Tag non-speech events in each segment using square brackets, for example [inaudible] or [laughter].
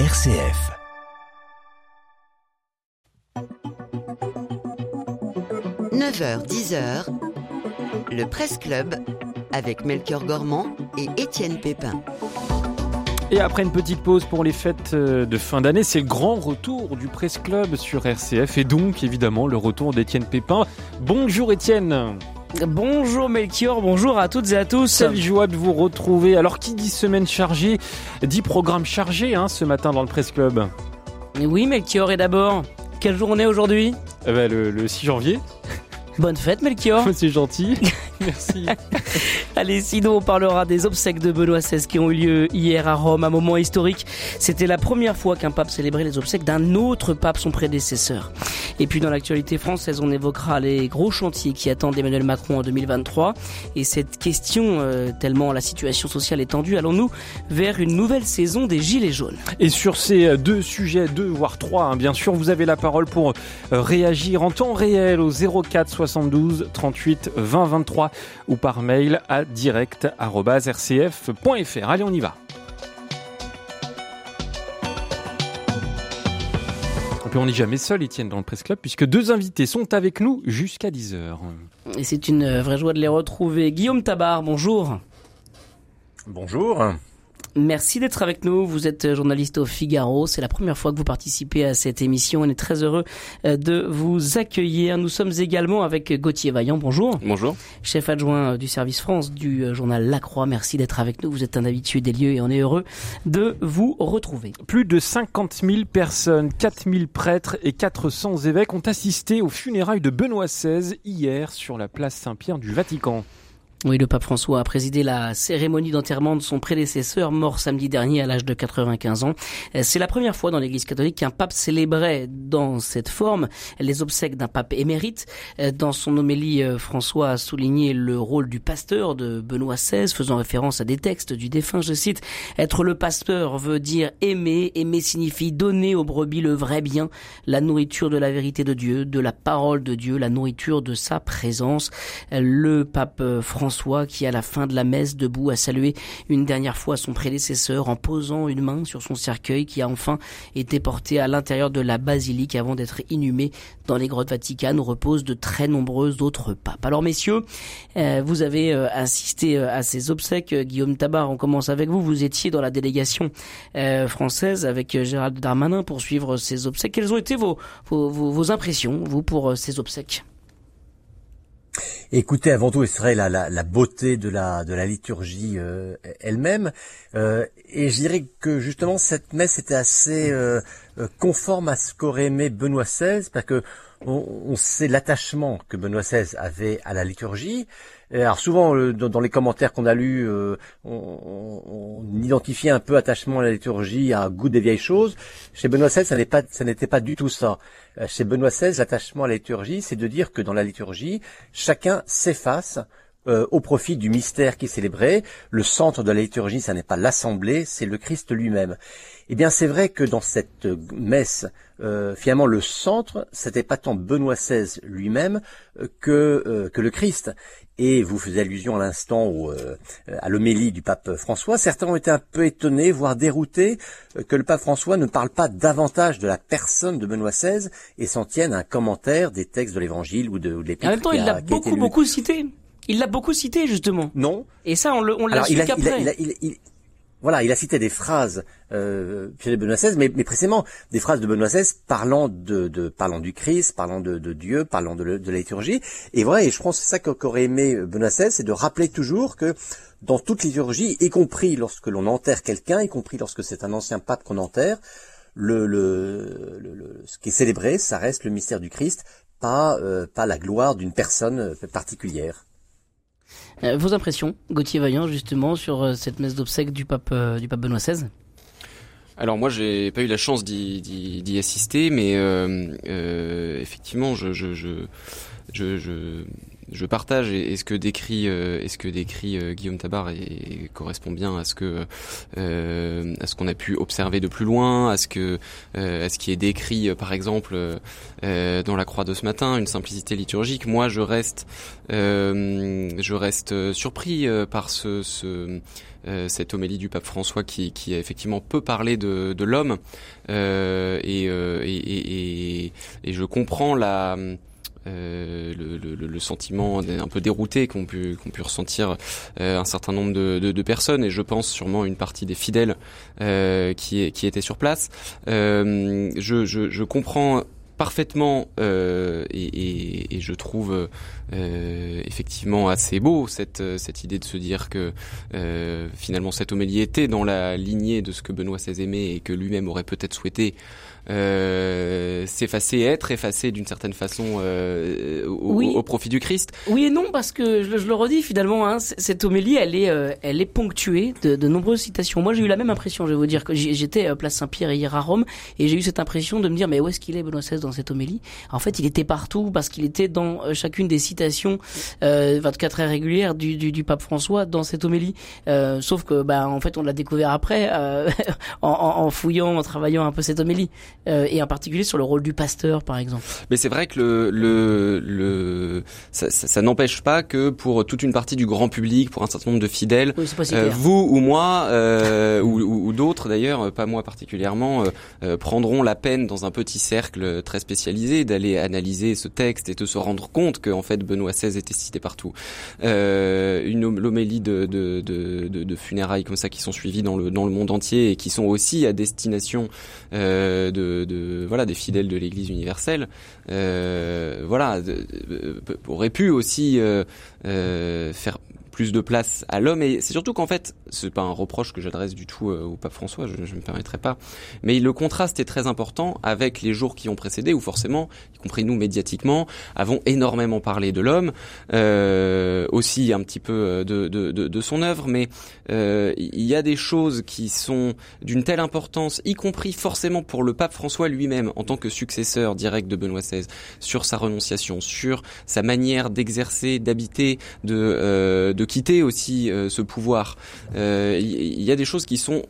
RCF. « 9h, 10h, le Presse Club avec Melchior Gormand et Étienne Pépin. Et après une petite pause pour les fêtes euh, de fin d'année, c'est le grand retour du Presse Club sur RCF et donc évidemment le retour d'Étienne Pépin. Bonjour Étienne Bonjour Melchior, bonjour à toutes et à tous. Quelle joie de vous retrouver. Alors qui dit semaine chargée, dit programme chargé hein, ce matin dans le Presse Club. Oui Melchior, et d'abord, quelle journée aujourd'hui? Eh ben, le, le 6 janvier. Bonne fête Melchior. [laughs] C'est gentil. [laughs] Merci. [laughs] Allez, sinon on parlera des obsèques de Benoît XVI qui ont eu lieu hier à Rome, un moment historique. C'était la première fois qu'un pape célébrait les obsèques d'un autre pape, son prédécesseur. Et puis dans l'actualité française, on évoquera les gros chantiers qui attendent Emmanuel Macron en 2023. Et cette question, euh, tellement la situation sociale est tendue, allons-nous vers une nouvelle saison des Gilets jaunes? Et sur ces deux sujets, deux voire trois, hein, bien sûr, vous avez la parole pour euh, réagir en temps réel au 04 72 38 20 23 ou par mail à direct.rcf.fr. Allez, on y va. Et puis on n'est jamais seul, Étienne, dans le Presse Club, puisque deux invités sont avec nous jusqu'à 10h. Et c'est une vraie joie de les retrouver. Guillaume Tabar, bonjour. Bonjour. Merci d'être avec nous. Vous êtes journaliste au Figaro. C'est la première fois que vous participez à cette émission. On est très heureux euh, de vous accueillir. Nous sommes également avec Gauthier Vaillant. Bonjour. Bonjour. Chef adjoint du service France du euh, journal La Croix. Merci d'être avec nous. Vous êtes un habitué des lieux et on est heureux de vous retrouver. Plus de 50 000 personnes, 4 000 prêtres et 400 évêques ont assisté aux funérailles de Benoît XVI hier sur la place Saint-Pierre du Vatican. Oui, le pape François a présidé la cérémonie d'enterrement de son prédécesseur, mort samedi dernier à l'âge de 95 ans. C'est la première fois dans l'Église catholique qu'un pape célébrait dans cette forme les obsèques d'un pape émérite. Dans son homélie, François a souligné le rôle du pasteur de Benoît XVI, faisant référence à des textes du défunt. Je cite, Être le pasteur veut dire aimer. Aimer signifie donner aux brebis le vrai bien, la nourriture de la vérité de Dieu, de la parole de Dieu, la nourriture de sa présence. Le pape François Qui, à la fin de la messe, debout, a salué une dernière fois son prédécesseur en posant une main sur son cercueil qui a enfin été porté à l'intérieur de la basilique avant d'être inhumé dans les grottes vaticanes où reposent de très nombreux autres papes. Alors messieurs, euh, vous avez euh, assisté euh, à ces obsèques. Guillaume Tabar, on commence avec vous. Vous étiez dans la délégation française avec Gérald Darmanin pour suivre ces obsèques. Quelles ont été vos, vos impressions, vous, pour ces obsèques? Écoutez, avant tout, ce serait la, la, la, beauté de la, de la liturgie euh, elle-même. Euh, et je dirais que justement, cette messe était assez euh, euh conforme à ce qu'aurait aimé Benoît XVI, parce que on, on sait l'attachement que Benoît XVI avait à la liturgie. Alors souvent, euh, dans, les commentaires qu'on a lus, euh, on, on, identifiait un peu attachement à la liturgie, à goût des vieilles choses. Chez Benoît XVI, ça n'était pas, du tout ça. Chez Benoît XVI, l'attachement à la liturgie, c'est de dire que dans la liturgie, chacun s'efface euh, au profit du mystère qui est célébré. Le centre de la liturgie, ça n'est pas l'assemblée, c'est le Christ lui-même. Eh bien, c'est vrai que dans cette messe, euh, finalement, le centre, c'était pas tant Benoît XVI lui-même euh, que que le Christ. Et vous faisiez allusion à l'instant à l'homélie du pape François. Certains ont été un peu étonnés, voire déroutés, que le pape François ne parle pas davantage de la personne de Benoît XVI et s'en tienne à un commentaire des textes de l'Évangile ou de, de l'Épître. En même temps, il l'a beaucoup, beaucoup cité. Il l'a beaucoup cité justement. Non. Et ça, on l'a su qu'après. Voilà, il a cité des phrases euh, de Benoît XVI, mais, mais, précisément des phrases de Benoît XVI parlant de, de parlant du Christ, parlant de, de Dieu, parlant de, de, la liturgie. Et voilà, et je pense que c'est ça qu'aurait aimé Benoît XVI, c'est de rappeler toujours que dans toute liturgie, y compris lorsque l'on enterre quelqu'un, y compris lorsque c'est un ancien pape qu'on enterre, le, le, le, ce qui est célébré, ça reste le mystère du Christ, pas, euh, pas la gloire d'une personne particulière. Euh, vos impressions, Gauthier Vaillant, justement, sur euh, cette messe d'obsèques du pape, euh, du pape Benoît XVI alors moi j'ai pas eu la chance d'y assister, mais effectivement je je, je, je, je partage et, ce que décrit, et ce que décrit Guillaume Tabar et, correspond bien à ce que, à ce qu'on a pu observer de plus loin, à ce que, à ce qui est décrit, par exemple, dans la Croix de ce matin, une simplicité liturgique. Moi, je reste, je reste surpris par ce, ce euh, cette homélie du pape François qui, qui effectivement peu parlé de, de l'homme euh, et, euh, et, et, et, je comprends la euh, le, le, le, sentiment un peu dérouté qu'ont pu, qu'ont pu ressentir euh, un certain nombre de, personnes et je pense sûrement une partie des fidèles euh, qui, qui étaient sur place. je, je, comprends parfaitement euh, et, je trouve euh, effectivement assez beau cette, cette idée de se dire que euh, finalement cette homélie était dans la lignée de ce que Benoît XVI aimait et que lui-même aurait peut-être souhaité euh, s'effacer, être effacé d'une certaine façon euh, au, au, profit du Christ. Oui et non parce que je, je le redis finalement, hein, cette homélie elle est, euh, elle est ponctuée de, de, nombreuses citations. Moi j'ai eu la même impression, je vais vous dire que j'étais à Place Saint-Pierre hier à Rome et j'ai eu cette impression de me dire mais où est-ce qu'il est Benoît XVI dans cette homélie? En fait il était partout parce qu'il était dans euh, chacune des citations 24 heures régulières du, du, du, pape François dans cette homélie. sauf que bah en fait on l'a découvert après [laughs] en, en, fouillant, en travaillant un peu cette homélie. Euh, et en particulier sur le rôle du pasteur, par exemple. Mais c'est vrai que le, le, le ça, ça, ça n'empêche pas que pour toute une partie du grand public, pour un certain nombre de fidèles, euh, vous ou moi euh, [laughs] ou, ou, ou d'autres d'ailleurs, pas moi particulièrement, euh, prendront la peine dans un petit cercle très spécialisé d'aller analyser ce texte et de se rendre compte qu'en fait Benoît XVI était cité partout. une l'homélie de, de, de, de, funérailles comme ça qui sont suivies dans le dans le monde entier et qui sont aussi à destination de voilà des fidèles de l'Église universelle, euh, voilà aurait pu aussi euh, euh, faire plus de place à l'homme. Et c'est surtout qu'en fait, c'est pas un reproche que j'adresse du tout euh, au pape François, je ne me permettrai pas. Mais le contraste est très important avec les jours qui ont précédé, où forcément, y compris nous médiatiquement, avons énormément parlé de l'homme, euh, aussi un petit peu euh, de, de, de, de son œuvre, mais euh, il y a des choses qui sont d'une telle importance, y compris forcément pour le pape François lui-même, en tant que successeur direct de Benoît XVI, sur sa renonciation, sur sa manière d'exercer, d'habiter, de, euh, de quitter aussi euh, ce pouvoir. Il euh, y, a des choses qui sont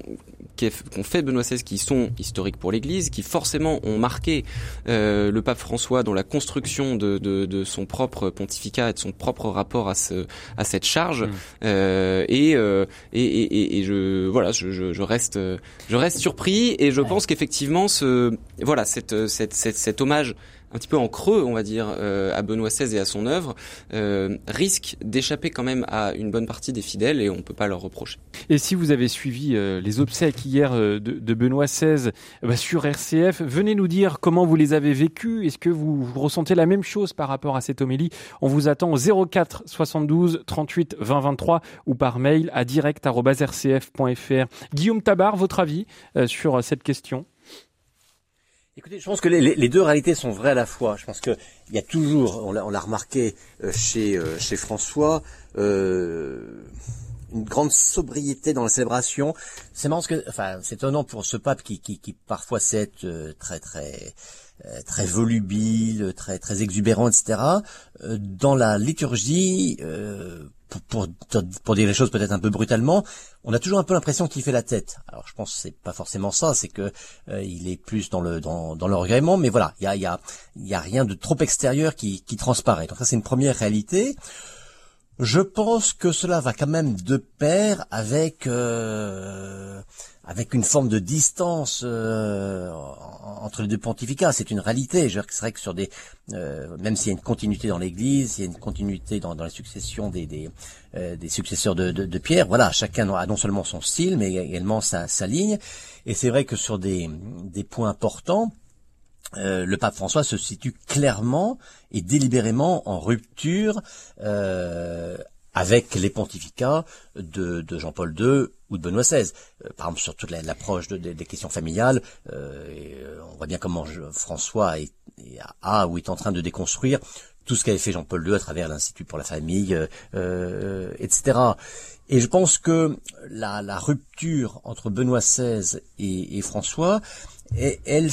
qu'ont fait Benoît XVI qui sont historiques pour l'Église, qui forcément ont marqué euh, le pape François dans la construction de, de, de, son propre pontificat et de son propre rapport à, ce, à cette charge. Mmh. Euh, et, euh, et, et, et, je voilà, je, je, je, reste je reste surpris et je pense qu'effectivement ce voilà cette, cette, cette, cet hommage un petit peu en creux, on va dire, euh, à Benoît XVI et à son œuvre, euh, risque d'échapper quand même à une bonne partie des fidèles et on ne peut pas leur reprocher. Et si vous avez suivi euh, les obsèques hier de, Benoît XVI bah, sur RCF, venez nous dire comment vous les avez vécues. Est-ce que vous, vous, ressentez la même chose par rapport à cette homélie? On vous attend au 04 72 38 20 23 ou par mail à direct.rcf.fr. Guillaume Tabar, votre avis sur cette question? Écoutez, je pense que les, deux réalités sont vraies à la fois. Je pense qu'il y a toujours, on l'a remarqué euh, chez, euh, chez François, euh, une grande sobriété dans la célébration. C'est marrant parce que, enfin, c'est étonnant pour ce pape qui, qui, qui parfois sait être très très très volubile, très très exubérant, etc. Dans la liturgie, pour, pour, dire les choses peut-être un peu brutalement, on a toujours un peu l'impression qu'il fait la tête. Alors je pense que c'est pas forcément ça, c'est que euh, il est plus dans le dans, dans l'orgueillement, mais voilà, il y a, y, a, y a rien de trop extérieur qui, qui transparaît. Donc ça c'est une première réalité. Je pense que cela va quand même de pair avec euh, avec une forme de distance euh, entre les deux pontificats. C'est une réalité. Je c'est vrai que sur des, euh, même s'il y a une continuité dans l'Église, il y a une continuité dans, dans la succession des des, euh, des successeurs de, de, de, Pierre. Voilà, chacun a non seulement son style, mais également sa, sa ligne. Et c'est vrai que sur des, des points importants, euh, le pape François se situe clairement et délibérément en rupture euh, avec les pontificats de, Jean-Paul II ou de Benoît XVI. Euh, par exemple, sur toute l'approche des questions familiales, on voit bien comment François est, a ou est en train de déconstruire tout ce qu'avait fait Jean-Paul II à travers l'Institut pour la famille, etc. Et je pense que la, la rupture entre Benoît XVI et, et François, elle,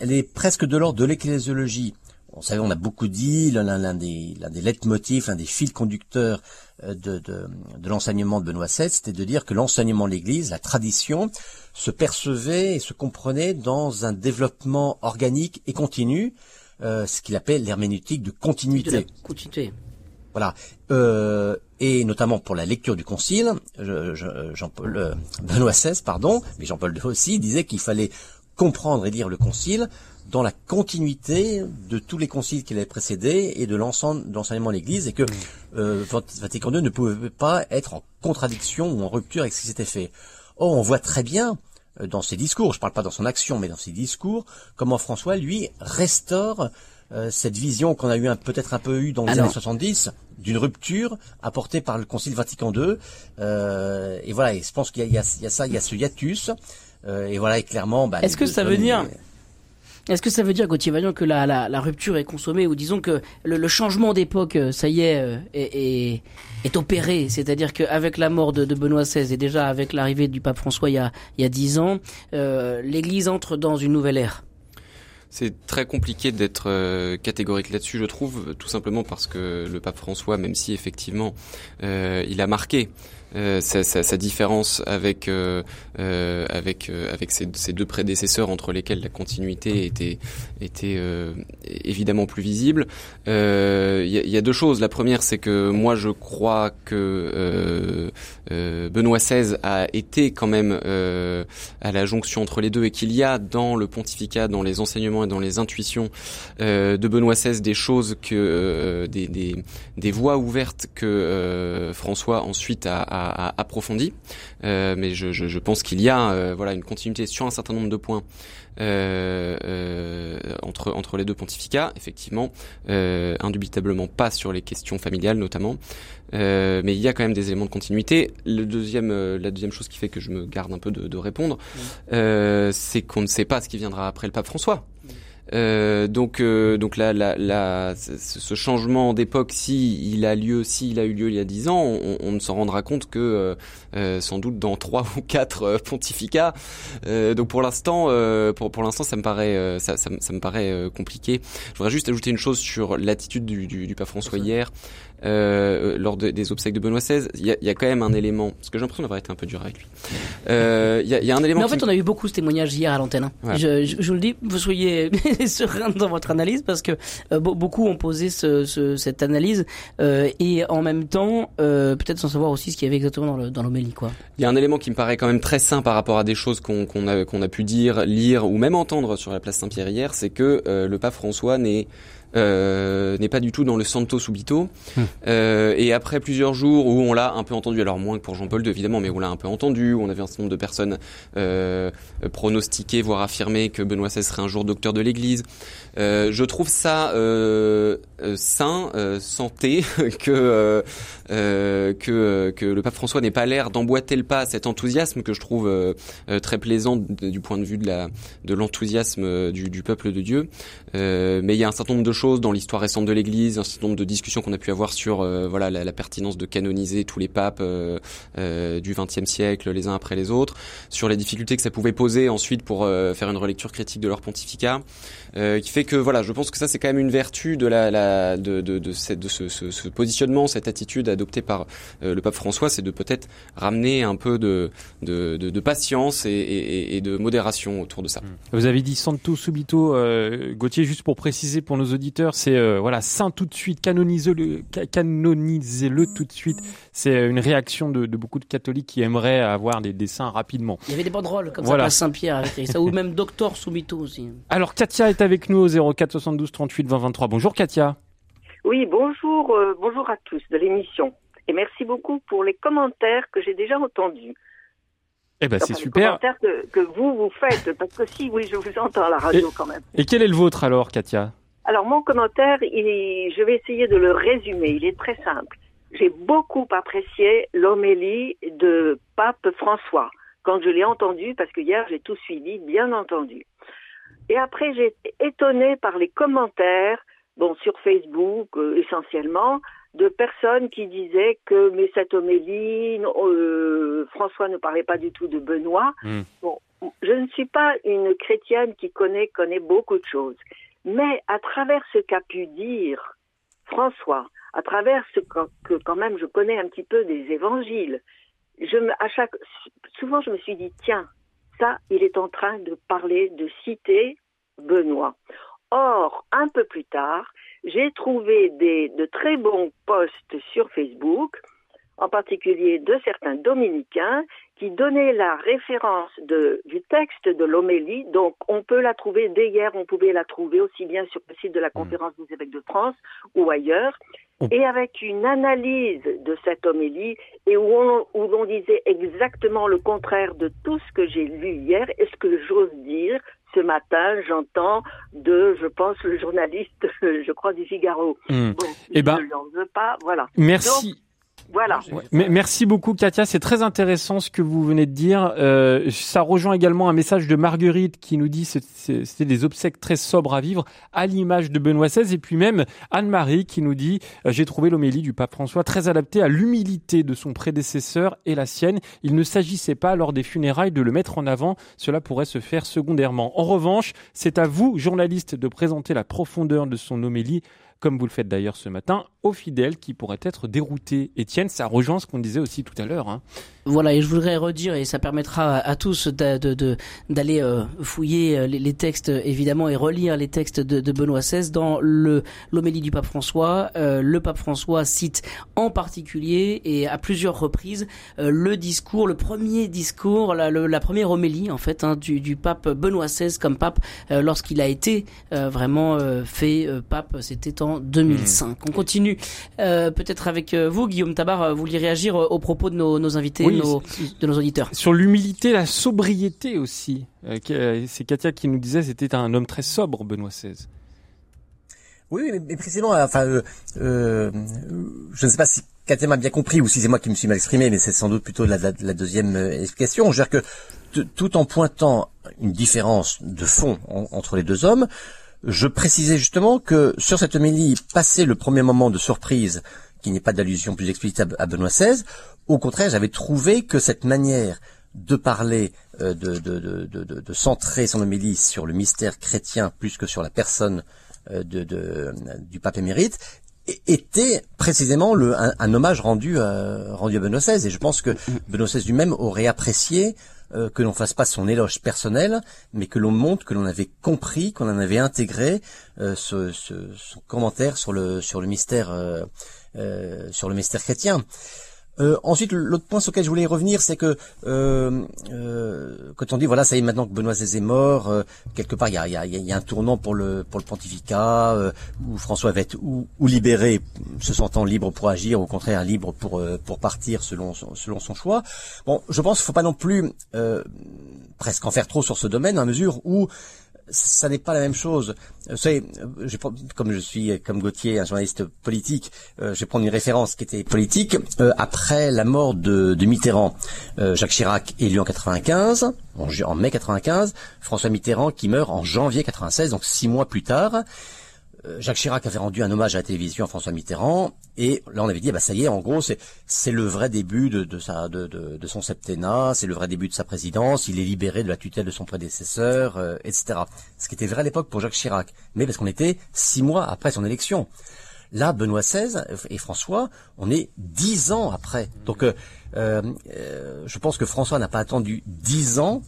elle est presque de l'ordre de l'ecclésiologie on savait, on a beaucoup dit, l'un des, des leitmotifs, l'un des fils conducteurs de, de, de l'enseignement de Benoît XVI, c'était de dire que l'enseignement de l'Église, la tradition, se percevait et se comprenait dans un développement organique et continu, euh, ce qu'il appelle l'herméneutique de continuité. continuité. Voilà. Euh, et notamment pour la lecture du Concile, Jean-Paul euh, Benoît XVI, pardon, mais Jean-Paul II aussi disait qu'il fallait comprendre et lire le Concile dans la continuité de tous les conciles qui l'avaient précédé et de l'ensemble d'enseignement de l'Église, et que euh, Vatican II ne pouvait pas être en contradiction ou en rupture avec ce qui s'était fait. Or, on voit très bien euh, dans ses discours, je ne parle pas dans son action, mais dans ses discours, comment François, lui, restaure euh, cette vision qu'on a eu peut-être un peu eu dans les années 70 d'une rupture apportée par le Concile Vatican II. Euh, et voilà, et je pense qu'il y, y, a ça, il y a ce hiatus. Euh, et voilà, et clairement, bah, est-ce que ça veut dire est-ce que ça veut dire, Gauthier Vaillant, que la, la, la, rupture est consommée, ou disons que le, le changement d'époque, euh, ça y est, est, est, est opéré C'est-à-dire qu'avec la mort de, de, Benoît XVI et déjà avec l'arrivée du pape François il y a, il y a dix ans, euh, l'Église entre dans une nouvelle ère? C'est très compliqué d'être euh, catégorique là-dessus, je trouve, tout simplement parce que le pape François, même si effectivement euh, il a marqué euh, sa, sa, sa, différence avec euh, euh avec euh, avec ses, deux prédécesseurs entre lesquels la continuité était était euh, évidemment plus visible. Il y a, y, a, deux choses. La première, c'est que moi je crois que Benoît XVI a été quand même à la jonction entre les deux et qu'il y a dans le pontificat, dans les enseignements et dans les intuitions de Benoît XVI des choses que des, des, des voies ouvertes que François ensuite a approfondi, euh, mais je, je, je pense qu'il y a euh, voilà une continuité sur un certain nombre de points euh, entre entre les deux pontificats, effectivement, indubitablement pas sur les questions familiales notamment, mais il y a quand même des éléments de continuité. Le deuxième, la deuxième chose qui fait que je me garde un peu de, de répondre, c'est qu'on ne sait pas ce qui viendra après le pape François. Euh, donc, euh, donc là, là, ce changement d'époque, si il a lieu, s'il a eu lieu il y a dix ans, on, on ne s'en rendra compte que euh, euh sans doute dans trois [laughs] ou quatre euh, pontificats. donc pour l'instant, pour, pour l'instant, ça me paraît, ça, ça, ça, me paraît compliqué. Je voudrais juste ajouter une chose sur l'attitude du, du, du pape François hier. Euh, lors de, des obsèques de Benoît XVI, il y a, y a, quand même un élément, parce que j'ai l'impression d'avoir été un peu dur avec lui. Euh, il y, a, y, a, un élément. Mais en fait, on a eu beaucoup de témoignages hier à l'antenne. Hein. Ouais. Je, je, je, vous le dis, vous soyez [laughs] serein dans votre analyse, parce que euh, beaucoup ont posé ce, ce, cette analyse euh, et en même temps, euh, peut-être sans savoir aussi ce qu'il y avait exactement dans Il y a un élément qui me paraît quand même très sain par rapport à des choses qu'on qu a, pu dire, lire ou même entendre sur la place Saint-Pierre hier, c'est que le pape François n'est euh, n'est pas du tout dans le santo subito. Hum. Euh, et après plusieurs jours où on l'a un peu entendu, alors moins que pour Jean-Paul II évidemment, mais on l'a un peu entendu, où on avait un certain nombre de personnes euh, pronostiquer, voire affirmer que Benoît XVI serait un jour docteur de l'Église. Euh, je trouve ça euh, euh sain, euh, santé, [laughs] que que que le pape François n'ait pas l'air d'emboîter le pas à cet enthousiasme que je trouve très plaisant du point de vue de la de l'enthousiasme du, du, peuple de Dieu. mais il y a un certain nombre de dans l'histoire récente de l'Église, un certain nombre de discussions qu'on a pu avoir sur voilà la, pertinence de canoniser tous les papes du XXe siècle les uns après les autres, sur les difficultés que ça pouvait poser ensuite pour faire une relecture critique de leur pontificat, qui fait que voilà, je pense que ça c'est quand même une vertu de la, la de, de, de, cette, de ce, ce, ce, positionnement, cette attitude adoptée par euh, le pape François, c'est de peut-être ramener un peu de, de, de patience et, et, et, de modération autour de ça. Mmh. Vous avez dit santo subito, euh, Gauthier, juste pour préciser pour nos auditeurs, c'est euh, voilà saint tout de suite, canonisez-le, canonisez-le tout de suite. C'est une réaction de, de, beaucoup de catholiques qui aimeraient avoir des, des saints rapidement. Il y avait des banderoles comme voilà. ça, Saint-Pierre avec ça, ou même docteur subito aussi. Alors Katia est avec nous au 04 72 38 20 23. Bonjour Katia. Oui, bonjour, euh, bonjour à tous de l'émission. Et merci beaucoup pour les commentaires que j'ai déjà entendus. Eh ben, c'est super. Les commentaires que, que, vous, vous faites, parce que si, oui, je vous entends à la radio et, quand même. Et quel est le vôtre alors, Katia? Alors, mon commentaire, il est, je vais essayer de le résumer. Il est très simple. J'ai beaucoup apprécié l'homélie de Pape François quand je l'ai entendu, parce que hier, j'ai tout suivi, bien entendu. Et après, j'ai été étonnée par les commentaires, bon, sur Facebook euh, essentiellement, de personnes qui disaient que mais cette homélie, euh, François ne parlait pas du tout de Benoît. Mm. Bon, je ne suis pas une chrétienne qui connaît connaît beaucoup de choses, Mais à travers ce qu'a pu dire François, à travers ce que, quand même je connais un petit peu des évangiles, je me, à chaque, souvent je me suis dit, tiens, ça, il est en train de parler, de citer Benoît. Or, un peu plus tard, j'ai trouvé des, de très bons posts sur Facebook, en particulier de certains dominicains, qui donnaient la référence de, du texte de l'homélie. Donc, on peut la trouver dès hier, on pouvait la trouver aussi bien sur le site de la mmh. conférence des évêques de France ou ailleurs. Et avec une analyse de cette homélie et où on, où l'on disait exactement le contraire de tout ce que j'ai lu hier et ce que j'ose dire ce matin, j'entends de, je pense, le journaliste, [laughs] je crois, du Figaro. Mmh. Bon, eh ben, je ne l'en veux pas, voilà. Merci. Voilà. Mais merci beaucoup Katia, c'est très intéressant ce que vous venez de dire. Euh, ça rejoint également un message de Marguerite qui nous dit c'était des obsèques très sobres à vivre, à l'image de Benoît XVI, et puis même Anne-Marie qui nous dit euh, j'ai trouvé l'homélie du pape François très adaptée à l'humilité de son prédécesseur et la sienne. Il ne s'agissait pas lors des funérailles de le mettre en avant, cela pourrait se faire secondairement. En revanche, c'est à vous, journalistes, de présenter la profondeur de son homélie comme vous le faites d'ailleurs ce matin, aux fidèles qui pourraient être déroutés. Étienne, ça rejoint ce qu'on disait aussi tout à l'heure. Hein. Voilà, et je voudrais redire, et ça permettra à, tous d'aller euh, fouiller euh, les, textes, évidemment, et relire les textes de, Benoît XVI dans le l'homélie du pape François. Euh, le pape François cite en particulier, et à plusieurs reprises, le discours, le premier discours, la, la première homélie, en fait, hein, du, du, pape Benoît XVI comme pape, lorsqu'il a été vraiment fait pape, c'était en 2005. On continue peut-être avec vous, Guillaume Tabar, vous vouliez réagir aux propos de nos, nos invités de nos auditeurs. Sur l'humilité, la sobriété aussi. Euh, euh, c'est Katia qui nous disait c'était un homme très sobre, Benoît XVI. Oui, mais, précisément, enfin, euh, je ne sais pas si Katia m'a bien compris ou si c'est moi qui me suis mal exprimé, mais c'est sans doute plutôt la, la, deuxième explication. Je veux dire que tout en pointant une différence de fond entre les deux hommes, je précisais justement que sur cette homélie, passé le premier moment de surprise, qui n'est pas d'allusion plus explicite à Benoît XVI, au contraire, j'avais trouvé que cette manière de parler, euh, de, de, de, de, centrer son homélie sur le mystère chrétien plus que sur la personne euh, de, du pape émérite, était précisément le, un, hommage rendu, à, rendu à Benoît XVI. Et je pense que Benoît XVI lui-même aurait apprécié euh, que l'on fasse pas son éloge personnel, mais que l'on montre que l'on avait compris, qu'on en avait intégré ce, ce, son commentaire sur le sur le mystère sur le mystère chrétien. Euh, ensuite, l'autre point sur lequel je voulais revenir, c'est que euh, euh, quand on dit voilà, ça y est maintenant que Benoît XVI est mort, quelque part il y a, y, a, y a, un tournant pour le pour le pontificat où François va être ou, libéré, se sentant libre pour agir, ou au contraire libre pour pour partir selon selon son choix. Bon, je pense qu'il faut pas non plus presque en faire trop sur ce domaine, à mesure où ça n'est pas la même chose. Vous savez, je, comme je suis, comme Gauthier, un journaliste politique, euh, je vais prendre une référence qui était politique. Euh, après la mort de, de Mitterrand, euh, Jacques Chirac élu en 95, en, en, mai 95, François Mitterrand qui meurt en janvier 96, donc six mois plus tard. Euh, Jacques Chirac avait rendu un hommage à la télévision à François Mitterrand, et là on avait dit, bah ça y est, en gros, c'est c'est le vrai début de, de sa de, de, de son septennat, c'est le vrai début de sa présidence, il est libéré de la tutelle de son prédécesseur, euh, etc. Ce qui était vrai à l'époque pour Jacques Chirac, mais parce qu'on était six mois après son élection. Là, Benoît XVI et François, on est dix ans après. Donc, euh, euh je pense que François n'a pas attendu dix ans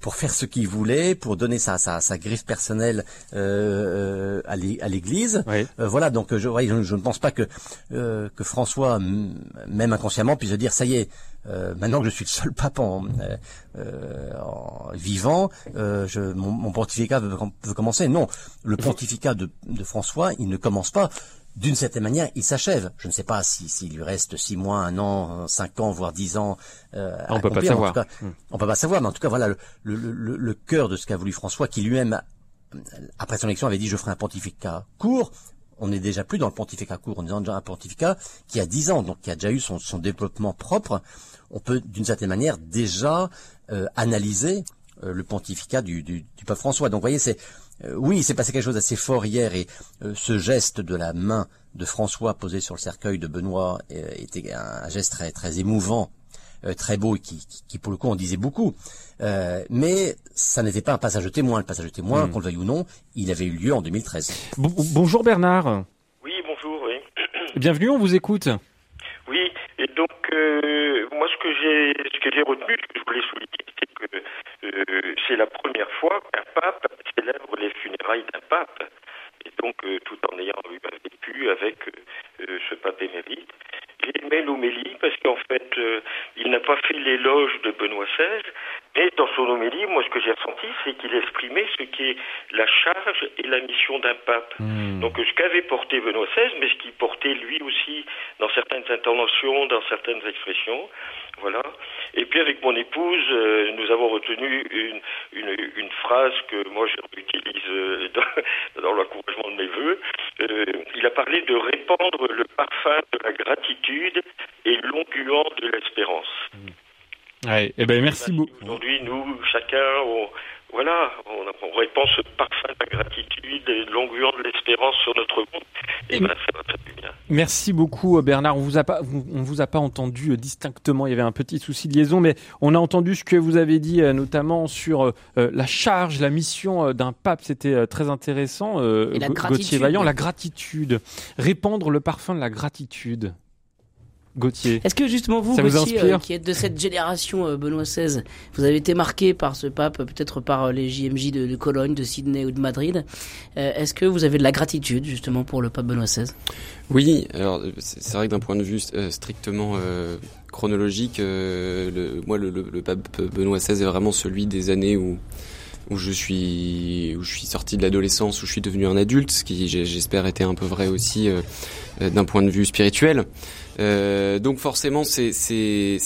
pour faire ce qu'il voulait, pour donner sa, sa, sa griffe personnelle euh, à l'Église. voilà, donc je, je, ne pense pas que que François, même inconsciemment, puisse dire ça y est, maintenant que je suis le seul pape en, vivant, je, mon, mon, pontificat veut, veut, commencer. Non, le pontificat de, de François, il ne commence pas d'une certaine manière, il s'achève. Je ne sais pas s'il si, lui reste six mois, un an, cinq ans, voire dix ans. Euh, on peut pas savoir. Cas, hmm. On peut pas savoir, mais en tout cas, voilà le, le, le, cœur de ce qu'a voulu François, qui lui-même, après son élection, avait dit je ferai un pontificat court. On n'est déjà plus dans le pontificat court, on est dans un pontificat qui a dix ans, donc qui a déjà eu son, son développement propre. On peut, d'une certaine manière, déjà euh, analyser euh, le pontificat du, du, du pape François. Donc, vous voyez, c'est euh, oui, il s'est passé quelque chose d'assez fort hier et euh, ce geste de la main de François posée sur le cercueil de Benoît euh, était un, geste très, très émouvant très beau et qui, qui, pour le coup en disait beaucoup. mais ça n'était pas un passage de témoin. Le passage de témoin, hmm. qu'on le veuille ou non, il avait eu lieu en 2013. bonjour Bernard. Oui, bonjour. Oui. Bienvenue, on vous écoute. Oui, et donc moi ce que j'ai ce que j'ai retenu, ce que je voulais souligner, c'est que c'est la première fois qu'un pape célèbre les funérailles d'un pape et donc euh, tout en ayant eu vécu avec euh, euh, ce pape émérite. J'ai aimé l'homélie parce qu'en fait, il n'a pas fait l'éloge de Benoît XVI, mais dans son homélie, moi, ce que j'ai ressenti, c'est qu'il exprimait ce qui est la charge et la mission d'un pape. Hmm. Donc, ce qu'avait porté Benoît XVI, mais ce qu'il portait lui aussi dans certaines interventions, dans certaines expressions. Voilà. Et puis avec mon épouse, euh, nous avons retenu une, une, une, phrase que moi j'utilise euh, dans, [laughs] dans l'encouragement de mes voeux. Euh, il a parlé de répandre le parfum de la gratitude et l'onguent de l'espérance. Ouais, eh ben merci beaucoup. Aujourd'hui, nous, chacun, on, voilà, on, on, répand ce parfum de la gratitude et l'onguent de l'espérance sur notre monde. Et ben, ça va faire du bien. Merci beaucoup, Bernard. On vous a pas, on vous a pas entendu euh, distinctement. Il y avait un petit souci de liaison, mais on a entendu ce que vous avez dit, euh, notamment sur euh, la charge, la mission d'un pape. C'était très intéressant. Et la Gauthier Vaillant, la gratitude, répandre le parfum de la gratitude. Gauthier. Est-ce que justement vous, Gauthier, euh, qui êtes de cette génération euh, Benoît XVI, vous avez été marqué par ce pape, peut-être par euh, les JMJ de, Cologne, de Sydney ou de Madrid. Est-ce que vous avez de la gratitude justement pour le pape Benoît XVI Oui, alors c'est vrai que d'un point de vue strictement chronologique, le, moi le, le, pape Benoît XVI est vraiment celui des années où où je suis où je suis sorti de l'adolescence où je suis devenu un adulte ce qui j'espère était un peu vrai aussi d'un point de vue spirituel euh, donc forcément, c'est c'est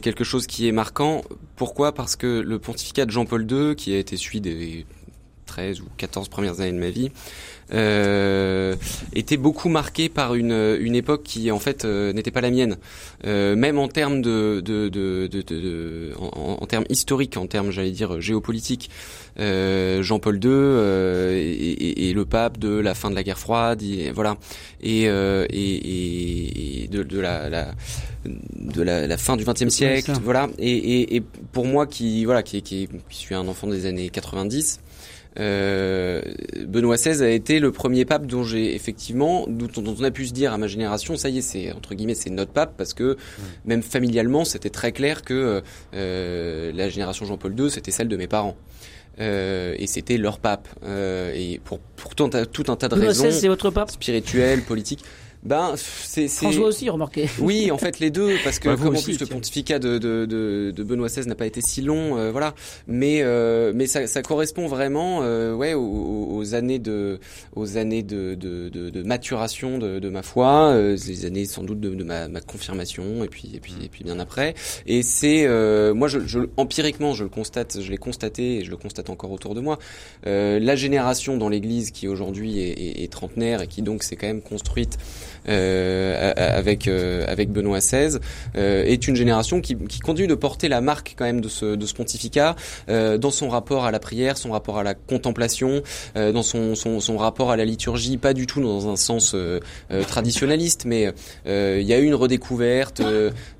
quelque chose qui est marquant. Pourquoi? Parce que le pontificat de Jean-Paul II, qui a été suivi des 13 ou 14 premières années de ma vie, était beaucoup marqué par une, une époque qui en fait euh, n'était pas la mienne, euh, même en termes de, de, de, de en, en, termes historiques, en termes j'allais dire géopolitiques. Euh, Jean-Paul II euh, et, et, le pape de la fin de la guerre froide, et, voilà, et, et, et de, de la, la de la, la, fin du XXe siècle, voilà. Et, et, pour moi qui voilà qui, qui, qui suis un enfant des années 90, euh, Benoît XVI a été le premier pape dont j'ai effectivement, dont, on a pu se dire à ma génération, ça y est, c'est entre guillemets, c'est notre pape parce que même familialement, c'était très clair que euh, la génération Jean-Paul II, c'était celle de mes parents. Euh, et c'était leur pape. Euh, et pour, pour tout, un, tout un tas de raisons, c'est votre pape? spirituelles, politiques. Ben, c'est François aussi, remarqué. Oui, en fait les deux, parce que comme en plus le pontificat de, de, de, de Benoît XVI n'a pas été si long, euh, voilà. Mais euh, mais ça, ça correspond vraiment, euh, ouais, aux, aux, années de aux années de, de, de, maturation de, de ma foi, euh, les années sans doute de, de ma, ma, confirmation, et puis et puis et puis bien après. Et c'est moi, je, je, empiriquement, je le constate, je l'ai constaté et je le constate encore autour de moi. la génération dans l'Église qui aujourd'hui est, est, est trentenaire et qui donc s'est quand même construite euh, avec euh, avec Benoît XVI, euh, est une génération qui, qui continue de porter la marque quand même de ce de ce pontificat dans son rapport à la prière, son rapport à la contemplation, dans son, son, son rapport à la liturgie, pas du tout dans un sens traditionnaliste, mais il y a eu une redécouverte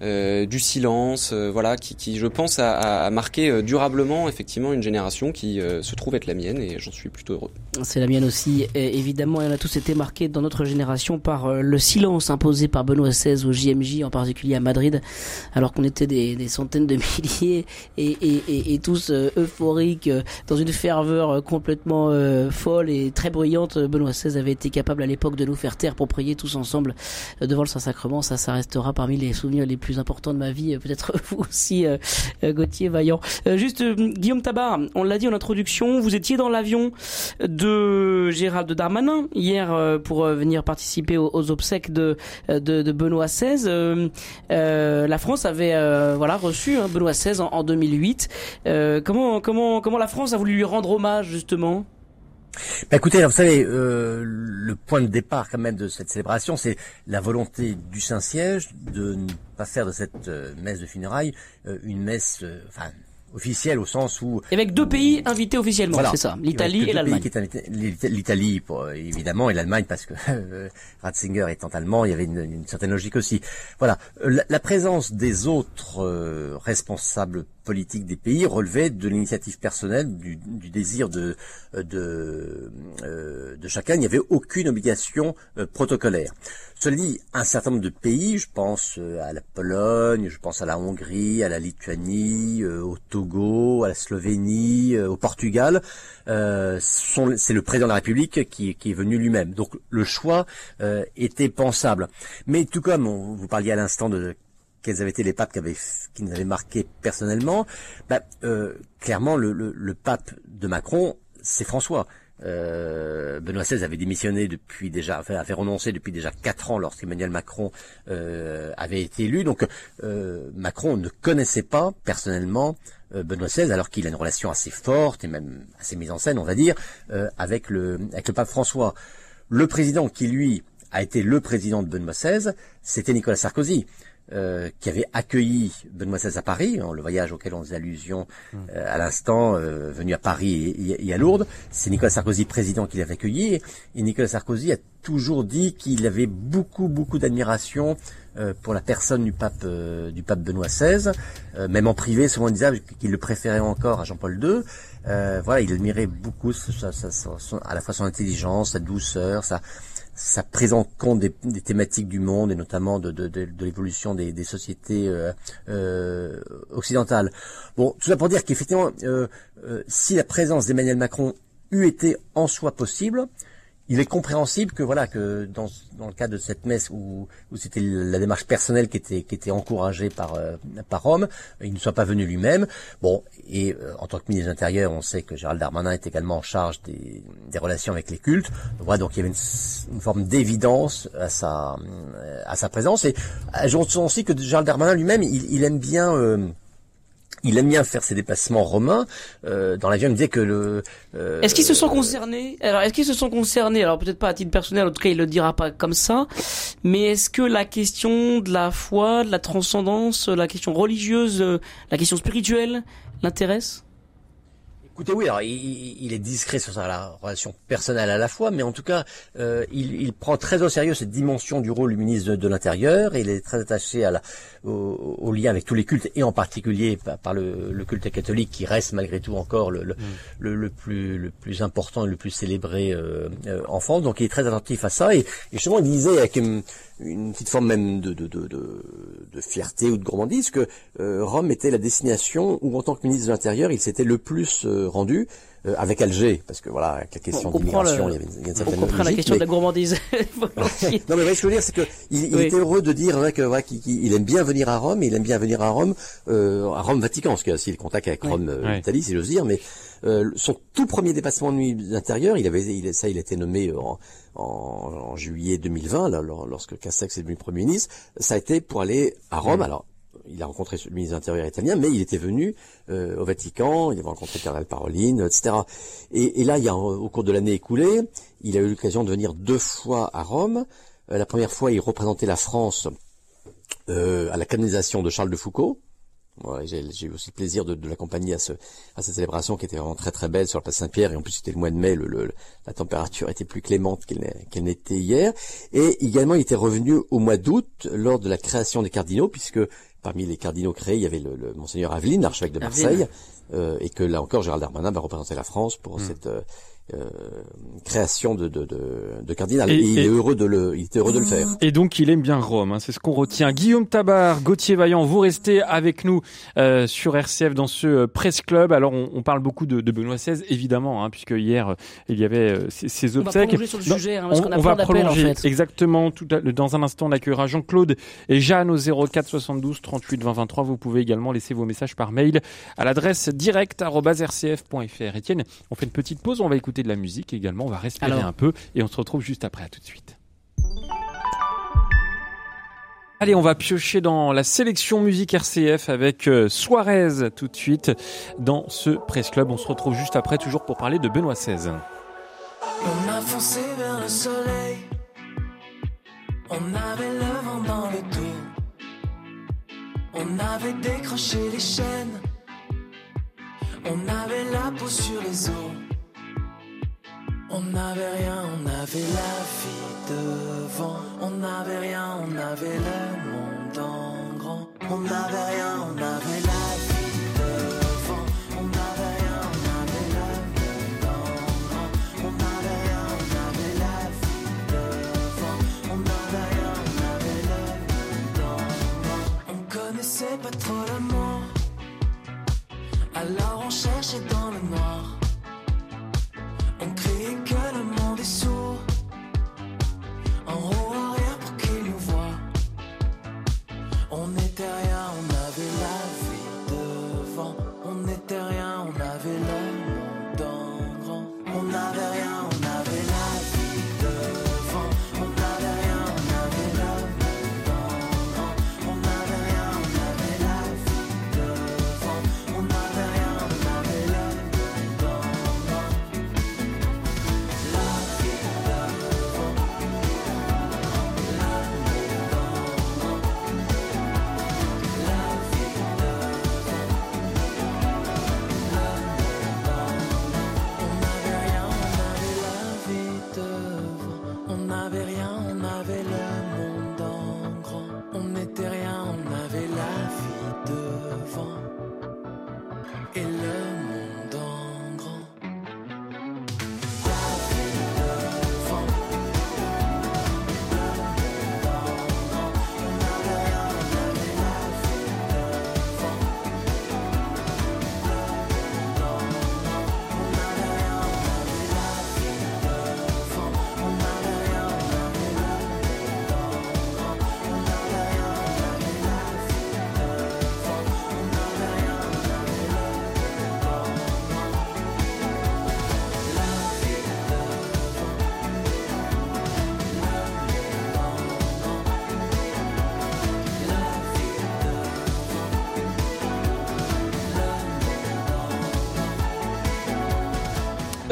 du silence, voilà, qui, qui je pense a, a marqué durablement effectivement une génération qui se trouve être la mienne et j'en suis plutôt heureux. C'est la mienne aussi, évidemment, et on a tous été marqués dans notre génération par le le silence imposé par Benoît XVI au JMJ, en particulier à Madrid, alors qu'on était des, des, centaines de [laughs] milliers et, et, et, tous euh, euphoriques, euh, dans une ferveur euh, complètement folle et très bruyante. Benoît XVI avait été capable à l'époque de nous faire taire pour prier tous ensemble devant le Saint-Sacrement. Ça, ça restera parmi les souvenirs les plus importants de ma vie. Peut-être [laughs] vous aussi, Gauthier Vaillant. juste, Guillaume Tabar, on l'a dit en introduction, vous étiez dans l'avion de Gérald Darmanin hier pour venir participer aux, aux obsèques de, de, de Benoît XVI. Euh, euh, la France avait euh, voilà reçu hein, Benoît XVI en, en 2008. comment comment comment la France a voulu lui rendre hommage justement? Bah écoutez, vous savez, euh, le point de départ quand même de cette célébration, c'est la volonté du Saint-Siège de ne pas faire de cette messe de funérailles une messe, officielle au sens où Et avec deux pays invités officiellement, Voilà. c'est ça, l'Italie et l'Allemagne. L'Italie, euh, évidemment, et l'Allemagne parce que [laughs] euh, Ratzinger étant allemand, il y avait une, une certaine logique aussi. Voilà, Euh, la, la présence des autres euh, responsables politiques des pays relevait de l'initiative personnelle, du, du désir de de, euh, de chacun. Il n'y avait aucune obligation euh, protocolaire. Cela dit, un certain nombre de pays, je pense euh, à la Pologne, je pense à la Hongrie, à la Lituanie, euh, au Togo, à la Slovénie, euh, au Portugal, euh, c'est le président de la République qui, qui est venu lui-même. Donc le choix euh, était pensable. Mais tout comme on- vous parliez à l'instant de quels avaient été les papes qui, avaient, qui nous avaient marqué personnellement, bah, euh, clairement le, le- le pape de Macron, c'est François. Euh, Benoît XVI avait démissionné depuis déjà, enfin, avait renoncé depuis déjà quatre ans lorsqu'Emmanuel Macron euh, avait été élu. Donc euh, Macron ne connaissait pas personnellement euh, Benoît XVI, alors qu'il a une relation assez forte et même assez mise en scène, on va dire, euh, avec le avec le pape François. Le président qui lui a été le président de Benoît XVI, c'était Nicolas Sarkozy. Euh, qui avait accueilli Benoît XVI à Paris, hein, le voyage auquel on faisait allusion euh, à l'instant, euh, venu à Paris et, à Lourdes. C'est Nicolas Sarkozy, président, qui l'avait accueilli. Et Nicolas Sarkozy a toujours dit qu'il avait beaucoup, beaucoup d'admiration euh, pour la personne du pape, euh, du pape Benoît XVI. Euh, même en privé, souvent il disait qu'il le préférait encore à Jean-Paul II. Euh, voilà, il admirait beaucoup sa- sa- sa- à la fois son intelligence, sa douceur, sa, sa prise en compte des, thématiques du monde et notamment de, l'évolution des, sociétés euh, euh, occidentales. Bon, tout ça pour dire qu'effectivement, euh, si la présence d'Emmanuel Macron eût été en soi possible, il est compréhensible que voilà que dans, dans le cas de cette messe où, où c'était la démarche personnelle qui était qui était encouragée par euh, par Rome, il ne soit pas venu lui-même. Bon et euh, en tant que ministre de l'Intérieur, on sait que Gérald Darmanin est également en charge des, des relations avec les cultes. Voilà donc il y avait une, une forme d'évidence à sa à sa présence et euh, je ressens aussi que Gérald Darmanin lui-même il, il aime bien euh, il aime bien faire ses déplacements romains. Euh, dans l'avion, il me disait que le. euh, Est-ce qu'ils se sont concernés? Alors, est-ce qu'ils se sont concernés? Alors, peut-être pas à titre personnel, en tout cas, il le dira pas comme ça. Mais est-ce que la question de la foi, de la transcendance, la question religieuse, euh, la question spirituelle l'intéresse? Écoutez, oui, alors il, il est discret sur sa la relation personnelle à la fois, mais en tout cas, euh, il, il prend très au sérieux cette dimension du rôle du ministre de, de l'Intérieur. Il est très attaché à la, au, au lien avec tous les cultes, et en particulier par, par le, le culte catholique, qui reste malgré tout encore le, le, le, le plus, le plus important et le plus célébré euh, euh, en France. Donc il est très attentif à ça, et, et justement, il disait avec une, une petite forme même de, de, de, de, de fierté ou de gourmandise que euh, Rome était la destination où, en tant que ministre de l'Intérieur, il s'était le plus euh, rendu euh, avec Alger, parce que voilà, avec la question On d'immigration, il y avait une, il y a une On certaine comprend la question mais- de la gourmandise. [laughs] non mais vous voyez ce que je veux dire, c'est que il, il Oui. était heureux de dire ouais, que voilà, qu'il qu'il- il aime bien venir à Rome, et il aime bien venir à Rome, euh, à Rome Vatican, parce qu'il y a aussi le contact avec Oui. Rome euh, Ouais. Italie, si j'ose dire, mais euh, son tout premier dépassement de nuit d'intérieur, il avait, il, ça, il a été nommé en, en, en juillet 2020, là, lor- lorsque Castex est devenu premier ministre, ça a été pour aller à Rome. Alors il a rencontré le ministre de l'Intérieur italien, mais il était venu euh, au Vatican, il avait rencontré Cardinal Paroline, etc. Et, et là, il a, au cours de l'année écoulée, il a eu l'occasion de venir deux fois à Rome. Euh, la première fois, il représentait la France euh, à la canonisation de Charles de Foucault. Ouais, j'ai j'ai eu aussi le plaisir de, de l'accompagner à, ce, à cette célébration qui était vraiment très très belle sur la place Saint-Pierre et en plus c'était le mois de mai, le, le- la température était plus clémente qu'elle n'était hier. Et également il était revenu au mois d'août lors de la création des cardinaux puisque parmi les cardinaux créés il y avait le, le monseigneur Aveline, l'archevêque de. Marseille, euh, et que là encore Gérald Darmanin va représenter la France pour cette euh, euh, création de, de, de, de cardinal. Et- Et, il et- est heureux de le, il était heureux de le faire. Et donc il aime bien Rome, hein, c'est ce qu'on retient. Guillaume Tabar, Gauthier Vaillant, vous restez avec nous euh, sur RCF dans ce euh, Presse Club. Alors on, on parle beaucoup de, de Benoît XVI, évidemment, hein, puisque hier euh, il y avait euh, On va obsèques. prolonger sur le Non, sujet, hein, parce on, qu'on a on plein va en prolonger fait. exactement. Tout à- dans un instant, on accueillera Jean-Claude et Jeanne au 04 72 38 20 23. Vous pouvez également laisser vos messages par mail à l'adresse direct@rcf.fr. Étienne, on fait une petite pause, on va écouter de la musique également, on va respirer Alors. un peu et on se retrouve juste après. À tout de suite. Allez, on va piocher dans la sélection musique RCF avec euh, Suarez tout de suite dans ce Presse Club. On se retrouve juste après, toujours pour parler de Benoît XVI. On a foncé vers le soleil. On avait le vent dans le dos. On avait décroché les chaînes. On avait la peau sur les os. On n'avait rien, on avait la vie devant. On n'avait rien, on avait le monde en grand. On n'avait rien, on avait la vie devant. On n'avait rien, on avait le monde en grand. On n'avait rien, on avait la vie devant. On n'avait rien, on avait le monde en grand. On connaissait pas trop l'amour. Alors on cherchait dans le noir.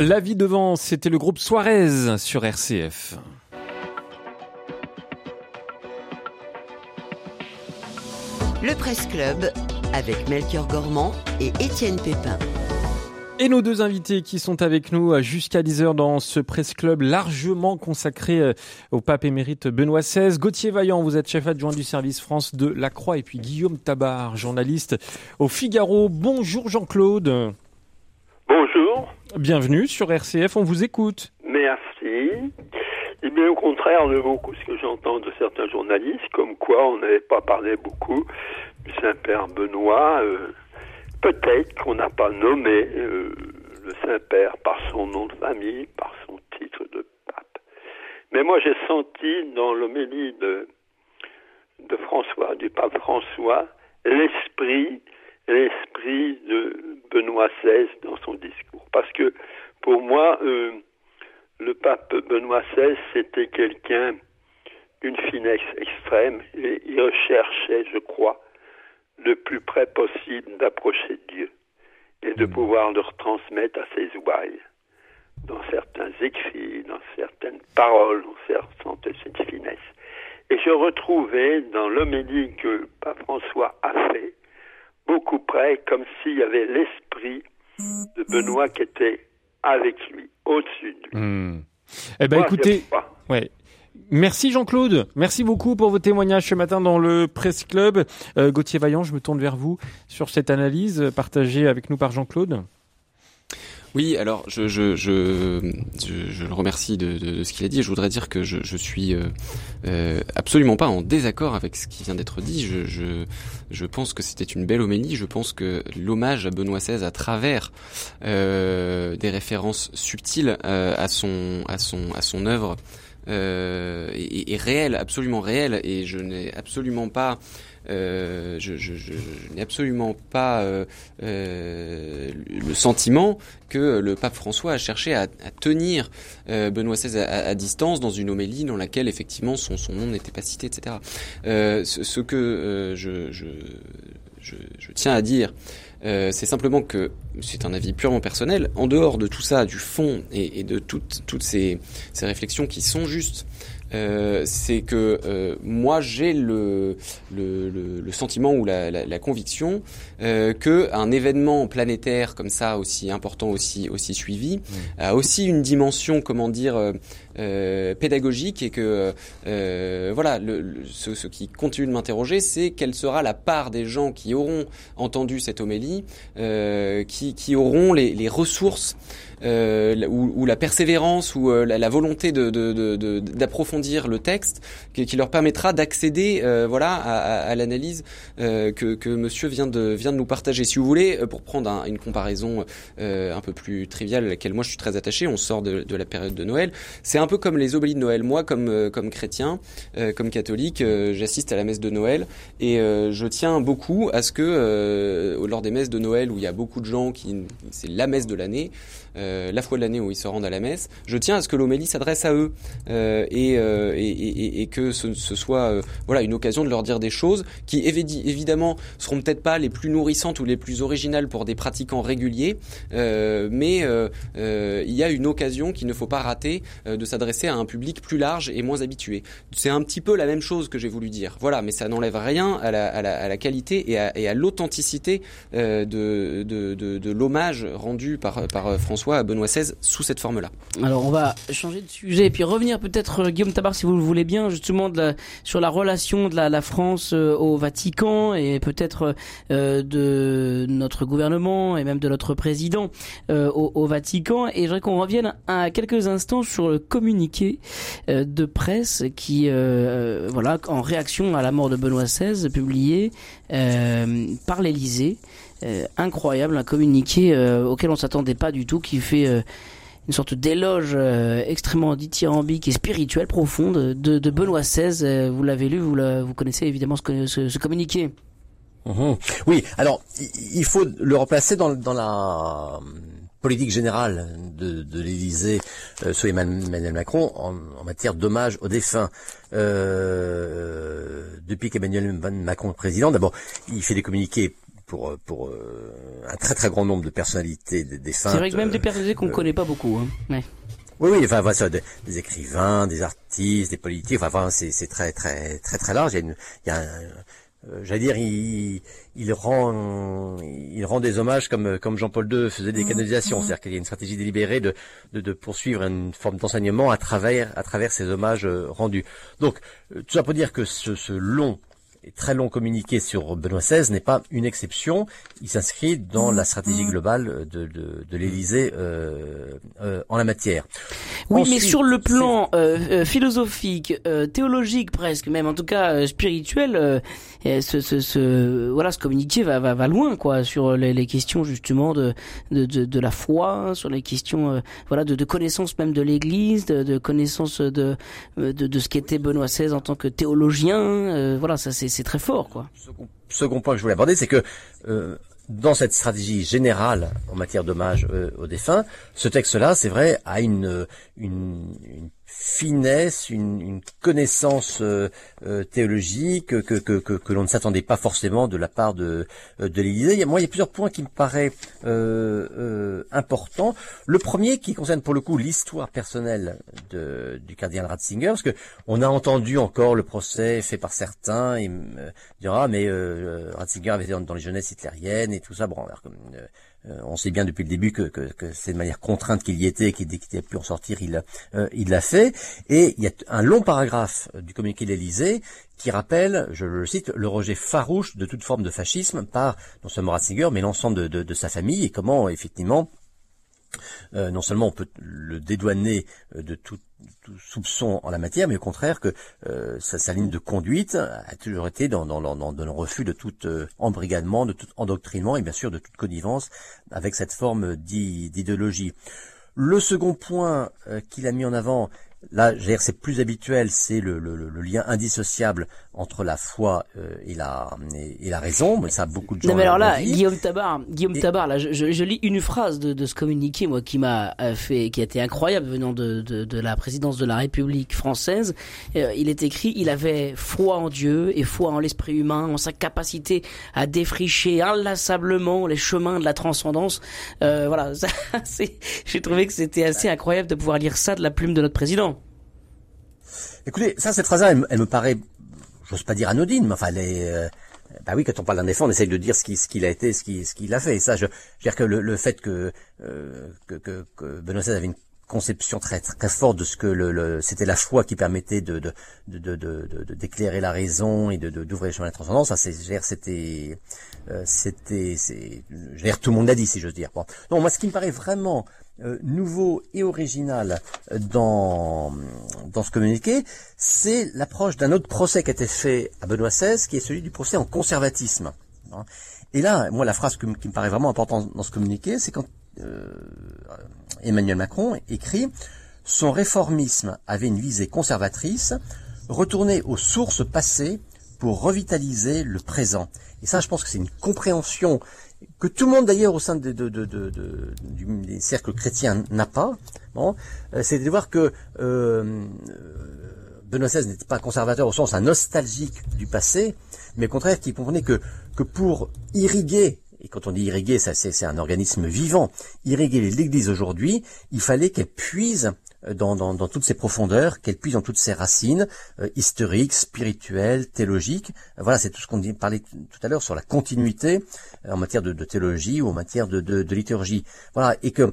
La vie devant, c'était le groupe Suarez sur RCF. Le Presse Club avec Melchior Gormand et Étienne Pépin. Et nos deux invités qui sont avec nous euh, jusqu'à 10h dans ce presse club largement consacré euh, au pape émérite Benoît XVI. Gauthier Vaillant, vous êtes chef adjoint du service France de la Croix et puis Guillaume Tabar, journaliste au Figaro. Bonjour Jean-Claude. Bonjour, Bienvenue sur RCF, on vous écoute. merci. Et bien au contraire de beaucoup ce que j'entends de certains journalistes, comme quoi on n'avait pas parlé beaucoup du Saint-Père Benoît. euh, Peut-être qu'on n'a pas nommé euh, le Saint-Père par son nom de famille, par son titre de pape. Mais moi j'ai senti dans l'homélie de, de François, du pape François, l'esprit, l'esprit de Benoît XVI dans son discours. Parce que pour moi, euh, le pape Benoît XVI, c'était quelqu'un d'une finesse extrême et il recherchait, je crois, le plus près possible d'approcher Dieu et de pouvoir le retransmettre à ses ouailles dans certains écrits, dans certaines paroles, on sentait cette finesse. Et je retrouvais dans l'homélie que pape François a fait, beaucoup près, comme s'il y avait l'esprit de Benoît qui était avec lui, au-dessus de lui. Hmm. Eh ben Moi, écoutez, ouais. Merci Jean-Claude, merci beaucoup pour vos témoignages ce matin dans le Presse Club. Euh, Gauthier Vaillant, je me tourne vers vous sur cette analyse partagée avec nous par Jean-Claude. Oui, alors je, je, je, je, le remercie de, de, ce qu'il a dit. Je voudrais dire que je, je suis euh, euh, absolument pas en désaccord avec ce qui vient d'être dit. Je, je, je pense que c'était une belle homélie. Je pense que l'hommage à Benoît XVI à travers euh, des références subtiles à son à son à son œuvre est, réel, absolument réel. Et je n'ai absolument pas je, je, n'ai absolument pas euh, euh, le sentiment que le pape François a cherché à, tenir euh, Benoît XVI à, distance dans une homélie dans laquelle effectivement son, nom n'était pas cité, etc. Euh, ce, que euh, je, tiens à dire, euh, c'est simplement que c'est un avis purement personnel. En dehors de tout ça, du fond et, de toutes, ces réflexions qui sont justes euh, c'est que euh, moi j'ai le, le, le, le sentiment ou la, la, la conviction euh, que un événement planétaire comme ça aussi important aussi aussi suivi a aussi une dimension comment dire euh, euh, pédagogique et que euh, voilà le, le- ce, ce qui continue de m'interroger c'est quelle sera la part des gens qui auront entendu cette homélie euh, qui, qui auront les, les ressources euh, ou, ou la persévérance ou euh, la, la volonté de, de, de- de- d'approfondir le texte qui, qui leur permettra d'accéder euh, voilà à, à- à l'analyse euh, que, que Monsieur vient de vient de nous partager. Si vous voulez, pour prendre un- une comparaison un peu plus triviale à laquelle moi je suis très attaché, on sort de, la période de Noël. C'est un peu comme les obélis de Noël. Moi, comme comme chrétien, comme catholique, j'assiste à la messe de Noël et je tiens beaucoup à ce que lors des messes de Noël où il y a beaucoup de gens qui c'est la messe de l'année euh, la fois de l'année où ils se rendent à la messe, je tiens à ce que l'homélie s'adresse à eux euh, et, euh, et, que ce, soit voilà une occasion de leur dire des choses qui évi- évidemment seront peut-être pas les plus nourrissantes ou les plus originales pour des pratiquants réguliers, mais il y a une occasion qu'il ne faut pas rater de s'adresser à un public plus large et moins habitué. C'est un petit peu la même chose que j'ai voulu dire. Voilà, mais ça n'enlève rien à la, qualité et à, l'authenticité de, l'hommage rendu par, euh, François à Benoît XVI sous cette forme-là. Alors on va changer de sujet et puis revenir peut-être euh, Guillaume Tabar si vous le voulez bien justement sur la relation de la, France euh, au Vatican et peut-être euh, de notre gouvernement et même de notre président au, au Vatican et je voudrais qu'on revienne à quelques instants sur le communiqué de presse qui voilà en réaction à la mort de Benoît XVI publié par l'Élysée incroyable, un communiqué euh, auquel on s'attendait pas du tout, qui fait euh, une sorte d'éloge euh, extrêmement dithyrambique et spirituelle profonde de, Benoît XVI. Euh, vous l'avez lu, vous, connaissez évidemment ce, communiqué. Mhm. Oui, alors il faut le replacer dans, la euh, politique générale de, de l'Élysée euh, sous Emmanuel Macron en, matière d'hommage aux défunts. Euh, depuis qu'Emmanuel Macron est président, d'abord, il fait des communiqués pour, pour euh, un très très grand nombre de personnalités des défuntes. C'est vrai que même des euh, personnalités qu'on euh, connaît pas beaucoup. Hein. Ouais. oui, oui, enfin, voilà, des, des écrivains, des artistes, des politiques, enfin, enfin, c'est, c'est très, très, très, très large. Il y a, une, il y a un, euh, j'allais dire, il, il rend, il rend des hommages comme, comme Jean-Paul II faisait des canonisations. C'est-à-dire qu'il y a une stratégie délibérée de, de, de poursuivre une forme d'enseignement à travers, à travers ces hommages euh, rendus. Donc, euh, tout ça pour dire que ce, ce long très long communiqué sur Benoît XVI n'est pas une exception. Il s'inscrit dans la stratégie globale de, de, de l'Élysée euh, euh, en la matière. Oui, mais sur le plan euh, euh, philosophique, euh, théologique presque, même en tout cas euh, spirituel, euh, ce, ce, ce, voilà, ce communiqué va, va, va loin, quoi, sur les, les questions justement de, de, de, de la foi, sur les questions, euh, voilà, de, de connaissance même de l'Église, de, de connaissance de, de, de ce qu'était Benoît XVI en tant que théologien. euh, voilà, ça c'est très fort, quoi. second, second point que je voulais aborder, c'est que euh, dans cette stratégie générale en matière d'hommage euh, aux défunts, ce texte-là, c'est vrai, a une, une, une finesse, une, une connaissance euh, euh, théologique que, que, que, que l'on ne s'attendait pas forcément de la part de, euh, de l'Élysée. Moi, il y a plusieurs points qui me paraissent euh, euh, importants. Le premier qui concerne pour le coup l'histoire personnelle de, du cardinal Ratzinger, parce que on a entendu encore le procès fait par certains, et me dira, mais euh, Ratzinger avait été dans, les jeunesses hitlériennes et tout ça. Bon, alors, euh, euh, on sait bien depuis le début que, que, c'est de manière contrainte qu'il y était, qu'il qu'il a pu en sortir, il euh, il l'a fait. Et il y a un long paragraphe euh, du communiqué de l'Élysée qui rappelle, je le cite, le rejet farouche de toute forme de fascisme par non seulement Ratzinger, mais l'ensemble de sa famille, et comment effectivement euh, non seulement on peut le dédouaner euh, de tout, soupçon en la matière, mais au contraire que euh, sa, ligne de conduite a toujours été dans, le refus de tout embrigadement, de tout endoctrinement et bien sûr de toute connivence avec cette forme d'i- d'idéologie. Le second point qu'il a mis en avant, là, c'est plus habituel, c'est le, le, le- lien indissociable entre la foi euh, et, la, et, et la raison. Mais ça, beaucoup de gens Non mais alors là, dit. Guillaume Tabar, Guillaume Et- Tabar, là, je, je, je lis une phrase de, de ce communiqué, moi, qui m'a euh, fait, qui a été incroyable venant de, de, de la présidence de la République française. Euh, il est écrit, il avait foi en Dieu et foi en l'esprit humain, en sa capacité à défricher inlassablement les chemins de la transcendance. Euh, voilà, [laughs] j'ai trouvé que c'était assez incroyable de pouvoir lire ça de la plume de notre président. Écoutez, ça, cette phrase-là, elle, me- paraît, j'ose pas dire anodine, mais enfin, elle est, euh, bah oui, quand on parle d'un défunt, on essaye de dire ce qu'il a été, ce qu'il a fait. Et ça, je, je veux dire que le, le fait que, euh, que, que, que Benoît XVI avait une conception très très forte de ce que le, le- c'était la foi qui permettait de de de de- d'éclairer la raison et de d'ouvrir les chemins de la transcendance. Ça, c'est c'était euh, c'était c'est tout le monde l'a dit si j'ose dire. Bon. Non, moi ce qui me paraît vraiment nouveau et original euh, dans dans ce communiqué, c'est l'approche d'un autre procès qui a été fait à Benoît XVI, qui est celui du procès en conservatisme. Et là, moi, la phrase qui me paraît vraiment importante dans ce communiqué, c'est quand euh, Emmanuel Macron écrit Son réformisme avait une visée conservatrice, retourner aux sources passées pour revitaliser le présent. Et ça, je pense que c'est une compréhension que tout le monde d'ailleurs au sein de, de, de, des cercles chrétiens n'a pas. Euh, c'est de voir que euh, Benoît XVI n'était pas conservateur au sens un nostalgique du passé, mais au contraire qui comprenait que, que pour irriguer, et quand on dit irriguer, ça c'est un organisme vivant, irriguer l'Église aujourd'hui, il fallait qu'elle puise dans, dans, dans toutes ses profondeurs, qu'elle puise dans toutes ses racines euh, historiques, spirituelles, théologiques. Voilà, c'est tout ce qu'on parlait tout à l'heure sur la continuité euh, en matière de, de théologie ou en matière de, de, de liturgie. Voilà, et que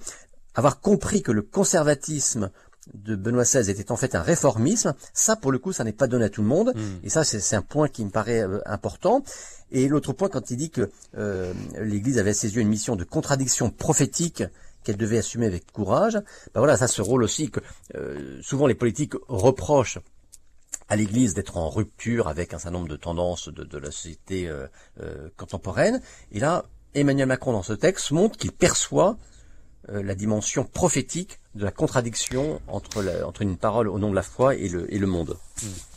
avoir compris que le conservatisme de Benoît XVI était en fait un réformisme, ça pour le coup ça n'est pas donné à tout le monde, et ça c'est c'est un point qui me paraît euh, important. Et l'autre point quand il dit que euh, l'Église avait à ses yeux une mission de contradiction prophétique qu'elle devait assumer avec courage, ben voilà ça ce rôle aussi que euh, souvent les politiques reprochent à l'Église d'être en rupture avec un certain nombre de tendances de, la société euh, euh, contemporaine. Et là, Emmanuel Macron dans ce texte montre qu'il perçoit la dimension prophétique de la contradiction entre, la- entre une parole au nom de la foi et le, et le monde.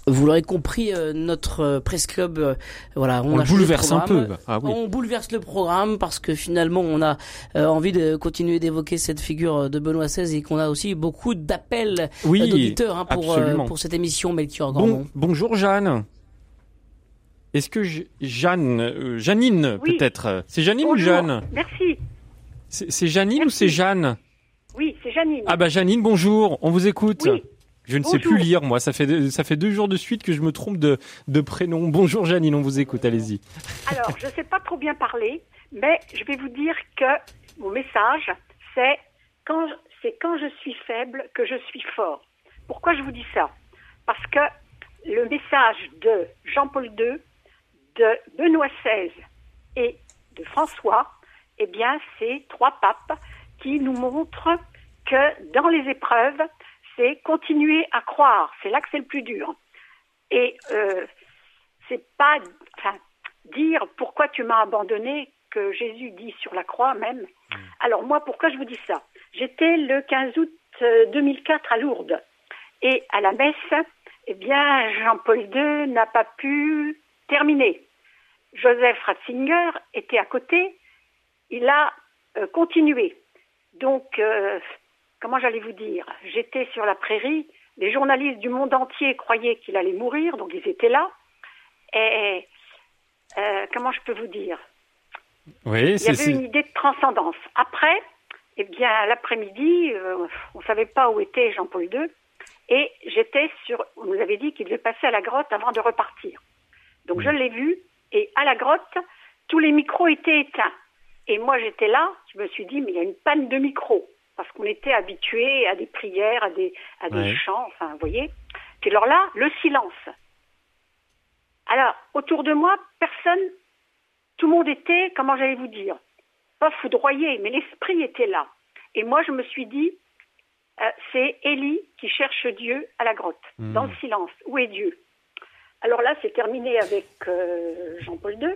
Vous l'aurez compris, euh, notre euh, presse club, euh, voilà, on, On a le changé de bouleverse un peu. Ah oui. On bouleverse le programme parce que finalement on a euh, envie de continuer d'évoquer cette figure de Benoît XVI et qu'on a aussi beaucoup d'appels Oui, euh, d'auditeurs hein, pour, euh, pour cette émission Melchior. Bon, bonjour Jeanne. Est-ce que je- Jeanne, euh, Janine Oui. peut-être? C'est Janine Bonjour. ou Jeanne? Merci. C'est Janine ou c'est Jeanne? Oui, c'est Janine. Ah bah Janine, bonjour, on vous écoute. Oui. Je ne sais plus lire moi, ça fait deux, ça fait deux jours de suite que je me trompe de, de prénom. Bonjour Janine, on vous écoute, allez-y. Alors, je ne sais pas trop bien parler, mais je vais vous dire que mon message, c'est quand, c'est quand je suis faible que je suis fort. Pourquoi je vous dis ça? Parce que le message de Jean-Paul II, de Benoît XVI et de François, eh bien, c'est trois papes qui nous montrent que dans les épreuves, c'est continuer à croire. C'est là que c'est le plus dur. Et euh, c'est pas, enfin, dire pourquoi tu m'as abandonné que Jésus dit sur la croix même. Alors moi, pourquoi je vous dis ça? J'étais le 15 août euh, 2004 à Lourdes et à la messe, eh bien Jean-Paul II n'a pas pu terminer. Joseph Ratzinger était à côté, il a euh, continué. Donc, euh, comment j'allais vous dire? J'étais sur la prairie, les journalistes du monde entier croyaient qu'il allait mourir, donc ils étaient là. Et euh, comment je peux vous dire? Oui, Il y avait une idée de transcendance. Après, eh bien, l'après-midi, on ne savait pas où était Jean-Paul II, et j'étais sur. On nous avait dit qu'il devait passer à la grotte avant de repartir. Donc je l'ai vu, et à la grotte, tous les micros étaient éteints. Et moi, j'étais là, je me suis dit, mais il y a une panne de micros, parce qu'on était habitués à des prières, à des, à des Ouais. chants, enfin, vous voyez. Puis alors là, le silence. Alors, autour de moi, personne, tout le monde était, comment j'allais vous dire, pas foudroyé, mais l'esprit était là. Et moi, je me suis dit, euh, c'est Élie qui cherche Dieu à la grotte, Hmm. dans le silence. Où est Dieu? Alors là, c'est terminé avec euh, Jean-Paul II.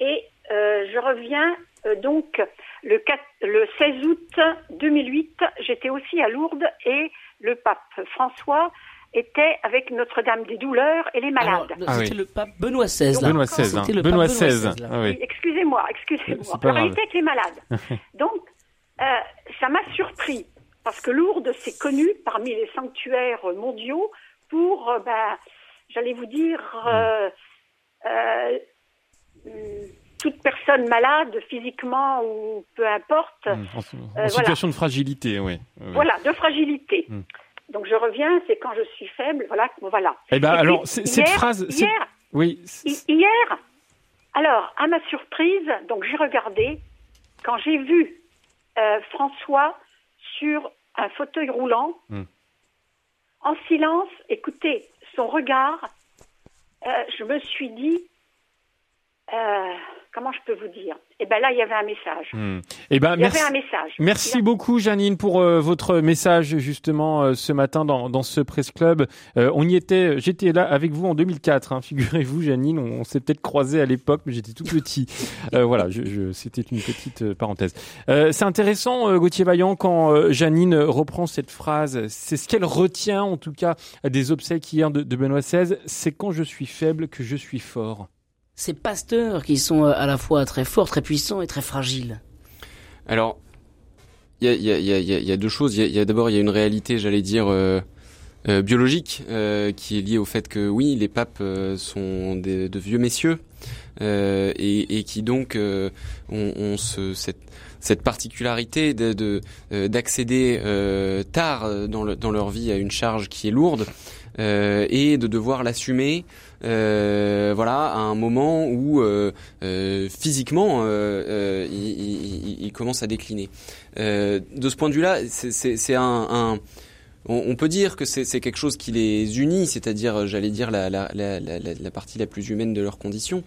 Et euh, je reviens donc le, 4 le 16 août 2008, j'étais aussi à Lourdes et le pape François était avec Notre-Dame des douleurs et les malades. Ah c'était oui. le pape Benoît XVI. là. Benoît XVI. hein. C'était le pape Benoît Benoît XVI. Ah oui. Excusez-moi, excusez-moi. Alors, il était avec les malades. [laughs] Donc, euh, ça m'a surpris, parce que Lourdes, c'est connu parmi les sanctuaires mondiaux pour, euh, ben, j'allais vous dire, euh, euh, toute personne malade, physiquement ou peu importe, En, en Euh, situation de fragilité, oui. oui. voilà, de fragilité. Mm. Donc je reviens, c'est quand je suis faible, voilà, voilà. Eh ben Et puis, alors, c- cette hier- phrase, Hier, Oui. hi- hier, alors, à ma surprise, donc j'ai regardé, quand j'ai vu euh, François sur un fauteuil roulant, Hmm. en silence, écoutez, son regard, euh, je me suis dit, euh, comment je peux vous dire? Eh ben là, il y avait un message. Hmm. Eh ben, Il y merci. avait un message. Merci a- beaucoup Janine pour euh, votre message justement euh, ce matin dans, dans ce presse club. On y était, j'étais là avec vous en 2004. Hein, Figurez-vous Janine, on, on s'est peut-être croisé à l'époque, mais j'étais tout petit. Voilà, je, je, c'était une petite parenthèse. C'est intéressant Gauthier Vaillant quand Janine reprend cette phrase. C'est ce qu'elle retient en tout cas des obsèques hier de, de Benoît XVI. C'est quand je suis faible que je suis fort. Ces pasteurs qui sont euh, à la fois très forts, très puissants et très fragiles. Alors, il y a, deux choses. D'abord il y a une réalité, j'allais dire euh, euh, biologique, qui est liée au fait que oui, les papes sont de vieux messieurs et, qui donc ont, ont ce, cette, particularité de de, d'accéder tard dans, le, dans leur vie à une charge qui est lourde et de devoir l'assumer. Euh, voilà, à un moment où euh, euh, physiquement il, il- commence à décliner. De ce point de vue-là, c'est- un, on, peut dire que c'est quelque chose qui les unit, c'est-à-dire, j'allais dire, la, partie la plus humaine de leurs conditions.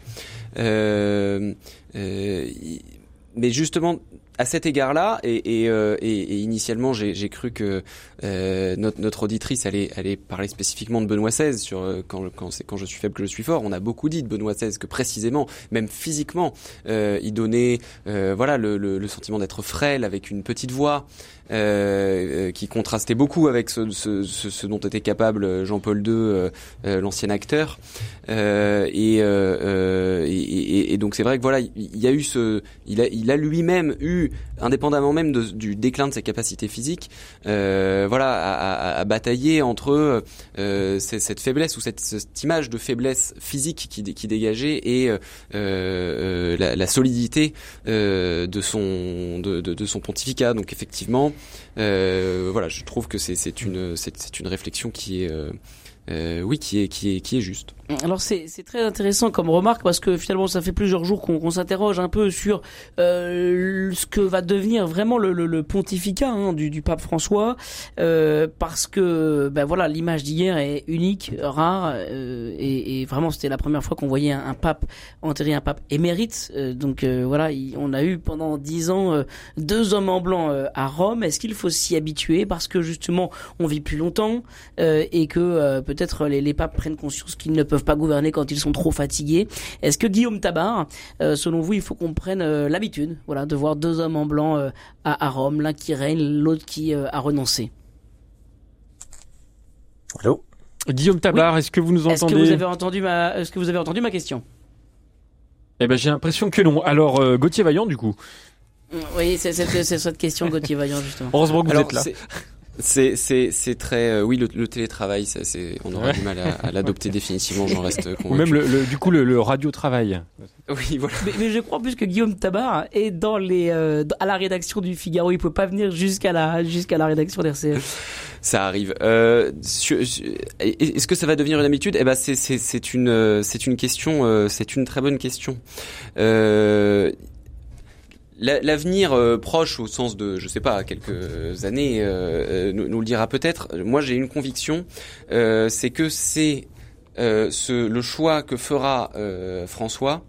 Euh, mais justement, à cet égard-là, et, et, euh, initialement, j'ai cru que euh, notre, auditrice allait, parler spécifiquement de Benoît XVI sur euh, quand, quand quand je suis faible que je suis fort. On a beaucoup dit de Benoît XVI que précisément, même physiquement, euh, il donnait voilà le sentiment d'être frêle avec une petite voix. Euh, euh, qui contrastait beaucoup avec ce, ce, ce, ce dont était capable Jean-Paul II, euh, euh, l'ancien acteur. Euh, et, euh, euh, et, et- donc c'est vrai que voilà, il il y a eu ce, il a, il a lui-même eu, indépendamment même du déclin de ses capacités physiques, euh, voilà, à, à- batailler entre euh, cette faiblesse ou cette, image de faiblesse physique qui, dé- qui dégageait et euh, euh, la, solidité de son de son pontificat. Donc effectivement, euh, voilà, je trouve que c'est une c'est une réflexion qui est euh, euh, oui qui est qui est qui est juste. Alors c'est très intéressant comme remarque parce que finalement ça fait plusieurs jours qu'on s'interroge un peu sur ce que va devenir vraiment le, pontificat hein, du, pape François parce que ben voilà l'image d'hier est unique, rare et, vraiment c'était la première fois qu'on voyait un, pape enterrer un pape émérite donc voilà il- on a eu pendant dix ans deux hommes en blanc à Rome est-ce qu'il faut s'y habituer parce que justement on vit plus longtemps euh, et que euh, peut-être les, les papes prennent conscience qu'ils ne peuvent pas gouverner quand ils sont trop fatigués. Est-ce que Guillaume Tabar, euh, selon vous, il faut qu'on prenne euh, l'habitude, voilà, de voir deux hommes en blanc euh, à, à Rome, l'un qui règne, l'autre qui euh, a renoncé? Allô? Guillaume Tabar, est-ce que vous nous Est-ce entendez? que vous avez entendu ma, est-ce que vous avez entendu ma question? Eh ben j'ai l'impression que non. Alors euh, Gauthier Vaillant du coup. Oui, c'est cette question, Gauthier Vaillant, justement. Heureusement que vous Alors, êtes là. c'est- C'est c'est c'est très euh, oui le, le télétravail ça c'est on aura Ouais. du mal à, à l'adopter [laughs] définitivement j'en reste Ou convaincu. même le, le- du coup le, le radio travail. Oui voilà. Mais, mais je crois plus que Guillaume Tabar est dans les, euh, à la rédaction du Figaro. Il peut pas venir jusqu'à la, jusqu'à la rédaction d'RCF. Ça arrive. Euh, Est-ce que ça va devenir une habitude? Eh ben, c'est c'est c'est une c'est une question. euh, C'est une très bonne question. Euh, L'avenir euh, proche, au sens de, je sais pas, quelques années, euh, euh, nous, nous le dira peut-être. Moi, j'ai une conviction, euh, c'est que c'est euh, ce, le choix que fera euh, François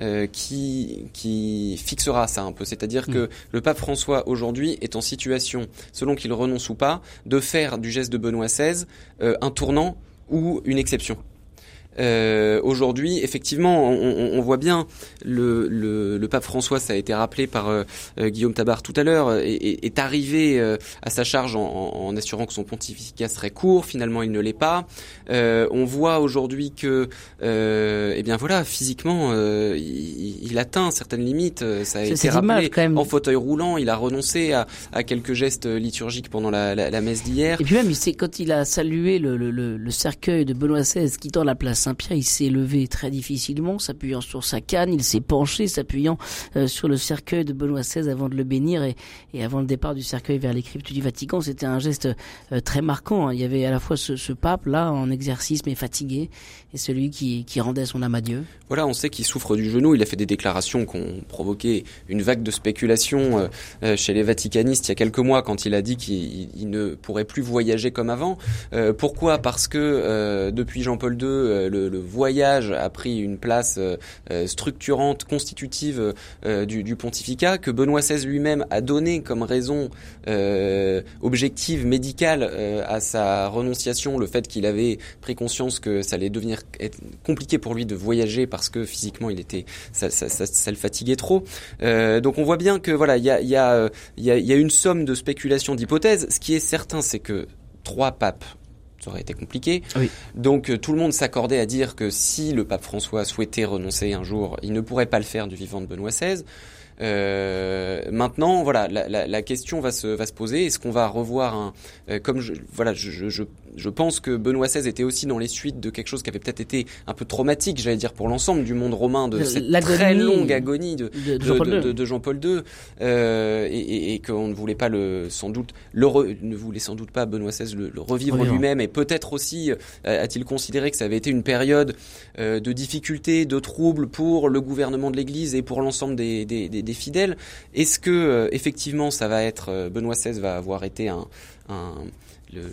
euh, qui, qui fixera ça un peu. C'est-à-dire que le pape François aujourd'hui est en situation, selon qu'il renonce ou pas, de faire du geste de Benoît XVI euh, un tournant ou une exception. Euh, aujourd'hui, effectivement, on, on- on voit bien le, le, le pape François, ça a été rappelé par euh, euh, Guillaume Tabar tout à l'heure, est, est- arrivé euh, à sa charge en, en- assurant que son pontificat serait court. Finalement, il ne l'est pas. Euh, on voit aujourd'hui que, euh, eh bien voilà, physiquement, euh, il, il atteint certaines limites. Ça a été rappelé. quand même. En fauteuil roulant, il a renoncé à, à quelques gestes liturgiques pendant la, la, la messe d'hier. Et puis même, c'est quand il a salué le, le, le, le cercueil de Benoît XVI quittant la place Saint-Pierre, il s'est levé très difficilement, s'appuyant sur sa canne, il s'est penché, s'appuyant euh, sur le cercueil de Benoît XVI avant de le bénir et, et avant le départ du cercueil vers les cryptes du Vatican. C'était un geste euh, très marquant. hein. Il y avait à la fois ce, ce pape là en exercice mais fatigué et celui qui, qui rendait son âme à Dieu. Voilà, on sait qu'il souffre du genou. Il a fait des déclarations qui ont provoqué une vague de spéculation euh, euh, chez les vaticanistes il y a quelques mois quand il a dit qu'il il- il ne pourrait plus voyager comme avant. Euh, pourquoi? Parce que euh, depuis Jean-Paul II, le, le voyage a pris une place structurante, constitutive du, du pontificat, que Benoît XVI lui-même a donné comme raison objective médicale à sa renonciation, le fait qu'il avait pris conscience que ça allait devenir être compliqué pour lui de voyager parce que physiquement il était ça, ça, ça, ça le fatiguait trop. Euh, donc on voit bien que voilà il y a il y a il y a, il y a une somme de spéculations d'hypothèses. Ce qui est certain c'est que trois papes ça aurait été compliqué. Oui. Donc euh, tout le monde s'accordait à dire que si le pape François souhaitait renoncer un jour, il ne pourrait pas le faire du vivant de Benoît XVI. Euh, maintenant, voilà, la, la, la question va se, va se poser. Est-ce qu'on va revoir un, euh, comme je, voilà, je, je, je, je pense que Benoît XVI était aussi dans les suites de quelque chose qui avait peut-être été un peu traumatique, j'allais dire pour l'ensemble du monde romain de cette très longue agonie de, de- de de, Jean-Paul II. euh, et, et, et qu'on ne voulait pas le, sans doute, le re- ne voulait sans doute pas Benoît XVI le, le revivre lui-même, et peut-être aussi euh, a-t-il considéré que ça avait été une période euh, de difficultés, de troubles pour le gouvernement de l'Église et pour l'ensemble des, des, des, des fidèles. Est-ce que euh, effectivement ça va être Benoît XVI va avoir été un, un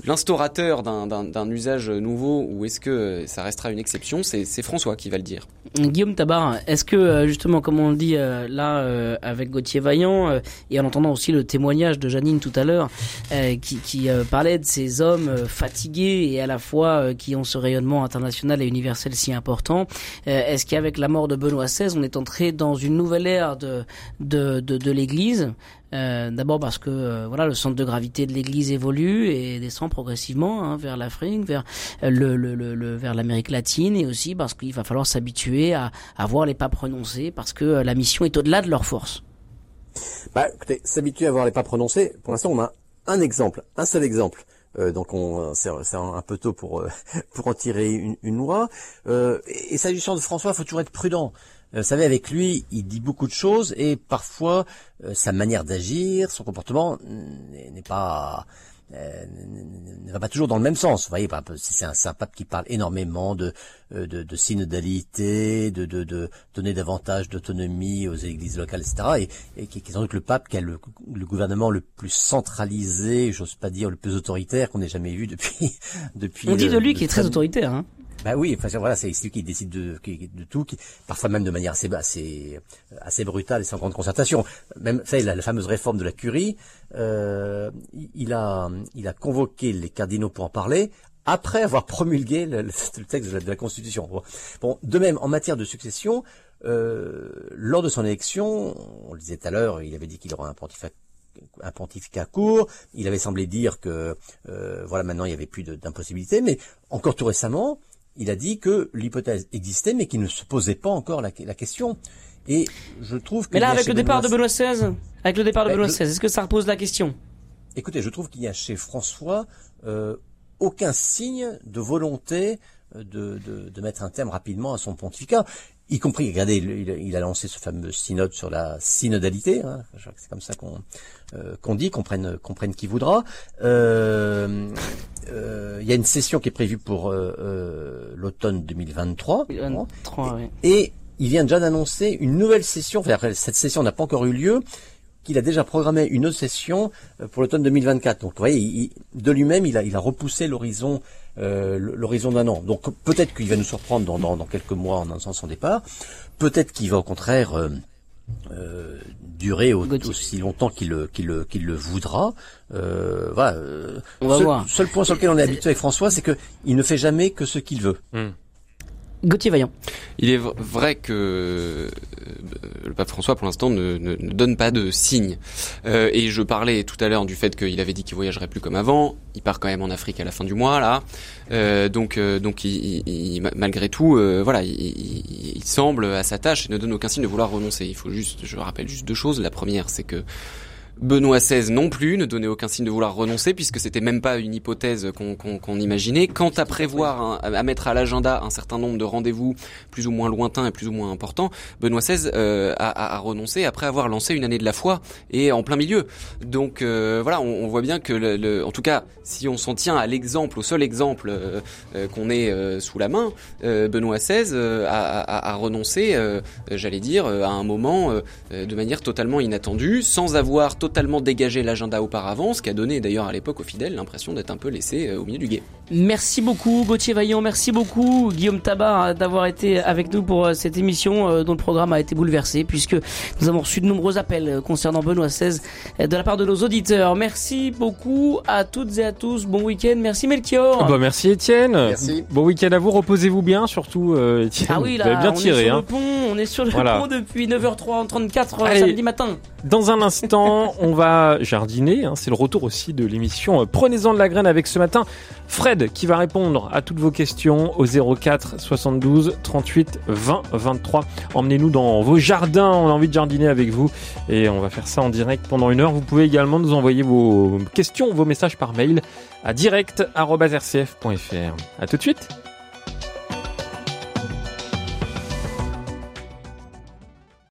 l'instaurateur d'un- usage nouveau ou est-ce que ça restera une exception? C'est François qui va le dire. Guillaume Tabar, est-ce que euh, justement, comme on le dit euh, là euh, avec Gauthier Vaillant et en entendant aussi le témoignage de Janine tout à l'heure, qui, parlait de ces hommes fatigués et à la fois qui ont ce rayonnement international et universel si important, est-ce qu'avec la mort de Benoît XVI, on est entré dans une nouvelle ère de l'Église? Euh, D'abord parce que euh, voilà le centre de gravité de l'Église évolue et descend progressivement hein, vers l'Afrique, vers euh, le, le, le, le- vers l'Amérique latine et aussi parce qu'il va falloir s'habituer à, à voir les papes renoncer parce que euh, la mission est au-delà de leur force. Bah, écoutez, s'habituer à voir les pas prononcés. Pour l'instant, on a un exemple, un seul exemple. Euh, donc, on, c'est, un peu tôt pour [laughs] pour en tirer une, une loi. Et, et s'agissant de François, il faut toujours être prudent. Euh, Vous savez, avec lui, il dit beaucoup de choses et parfois euh, sa manière d'agir, son comportement n'est pas euh, ne va pas toujours dans le même sens. Vous voyez, par exemple, si c'est un, pape qui parle énormément de, euh, de, de synodalité, de, de, de donner davantage d'autonomie aux églises locales, etc. Et, et qui, est sans doute le pape qui a le, le gouvernement le plus centralisé, j'ose pas dire le plus autoritaire qu'on ait jamais vu depuis. [laughs] depuis On dit le- de lui le qu'il est très autoritaire. Hein. Bah oui, enfin voilà, c'est lui qui décide de, tout, qui, parfois même de manière assez, assez, assez brutale et sans grande concertation. Même, savez, la, la fameuse réforme de la curie, euh, il- a, il a convoqué les cardinaux pour en parler après avoir promulgué le, texte de la, Constitution. Bon. De même, en matière de succession, euh, lors de son élection, on le disait tout à l'heure, il avait dit qu'il aurait un pontificat un pontificat court. Il avait semblé dire que euh, voilà maintenant il y avait plus d'impossibilité, mais encore tout récemment, il a dit que l'hypothèse existait, mais qu'il ne se posait pas encore la, la question. Et je trouve que Mais là, avec le départ de Benoît XVI, avec le départ de Ben, Benoît XVI, est-ce que ça repose la question? Écoutez, je trouve qu'il y a chez François euh, aucun signe de volonté euh, de, de, de mettre un terme rapidement à son pontificat, y compris, regardez, il, il a- il lancé ce fameux synode sur la synodalité, hein, c'est comme ça qu'on euh, qu'on dit, qu'on prenne, qu'on prenne qui voudra. Euh, euh, Il y a une session qui est prévue pour euh, euh, l'automne 2023. 23, oui. Et il vient déjà d'annoncer une nouvelle session, enfin, cette session n'a pas encore eu lieu, qu'il a déjà programmé une autre session euh, pour l'automne 2024. Donc vous voyez, il- il- de lui-même, il a, il a repoussé l'horizon euh, l'horizon d'un an. Donc peut-être qu'il va nous surprendre dans, dans, dans quelques mois en annonçant son départ. Peut-être qu'il va au contraire euh, euh, durer au- aussi longtemps qu'il le, qu'il le, qu'il le voudra. Euh, voilà. euh, On va seul, voir. seul point sur lequel on est habitué avec François, c'est que il ne fait jamais que ce qu'il veut. Gauthier Vaillant. Il est vrai que euh, le pape François, pour l'instant, ne, ne- ne donne pas de signes. Euh, et je parlais tout à l'heure du fait qu'il avait dit qu'il voyagerait plus comme avant. Il part quand même en Afrique à la fin du mois, là. Euh, donc, donc, malgré tout, voilà, il, il- il semble à sa tâche et ne donne aucun signe de vouloir renoncer. Il faut juste, je rappelle juste deux choses. La première, c'est que Benoît XVI non plus ne donnait aucun signe de vouloir renoncer puisque c'était même pas une hypothèse qu'on imaginait. Quant à prévoir, à mettre à l'agenda un certain nombre de rendez-vous plus ou moins lointains et plus ou moins importants, Benoît XVI euh, a, a- renoncé après avoir lancé une année de la foi et en plein milieu. Donc euh, voilà, on, on voit bien que, le, le- en tout cas, si on s'en tient à l'exemple, au seul exemple euh, euh, qu'on ait euh, sous la main, euh, Benoît XVI a, a- a renoncé, j'allais dire, à un moment de manière totalement inattendue, sans avoir totalement dégagé l'agenda auparavant, ce qui a donné d'ailleurs à l'époque aux fidèles l'impression d'être un peu laissé euh, au milieu du guet. Merci beaucoup Gauthier Vaillant, merci beaucoup Guillaume Tabar hein, d'avoir été avec nous pour euh, cette émission euh, dont le programme a été bouleversé puisque nous avons reçu de nombreux appels concernant Benoît XVI de la part de nos auditeurs. Merci beaucoup à toutes et à tous, bon week-end, merci Melchior. Bah, merci Étienne. Merci. Bon week-end à vous, reposez-vous bien, surtout euh, Étienne. ah oui vous avez là, bien on tiré. est sur hein. le pont, on est sur le Voilà. pont depuis 9h34 Allez. samedi matin. Dans un instant, [laughs] on va jardiner. hein, c'est le retour aussi de l'émission euh, Prenez-en de la graine avec ce matin Fred qui va répondre à toutes vos questions au 04 72 38 20 23. Emmenez-nous dans vos jardins. On a envie de jardiner avec vous et on va faire ça en direct pendant une heure. Vous pouvez également nous envoyer vos questions, vos messages par mail à direct@rcf.fr. À tout de suite.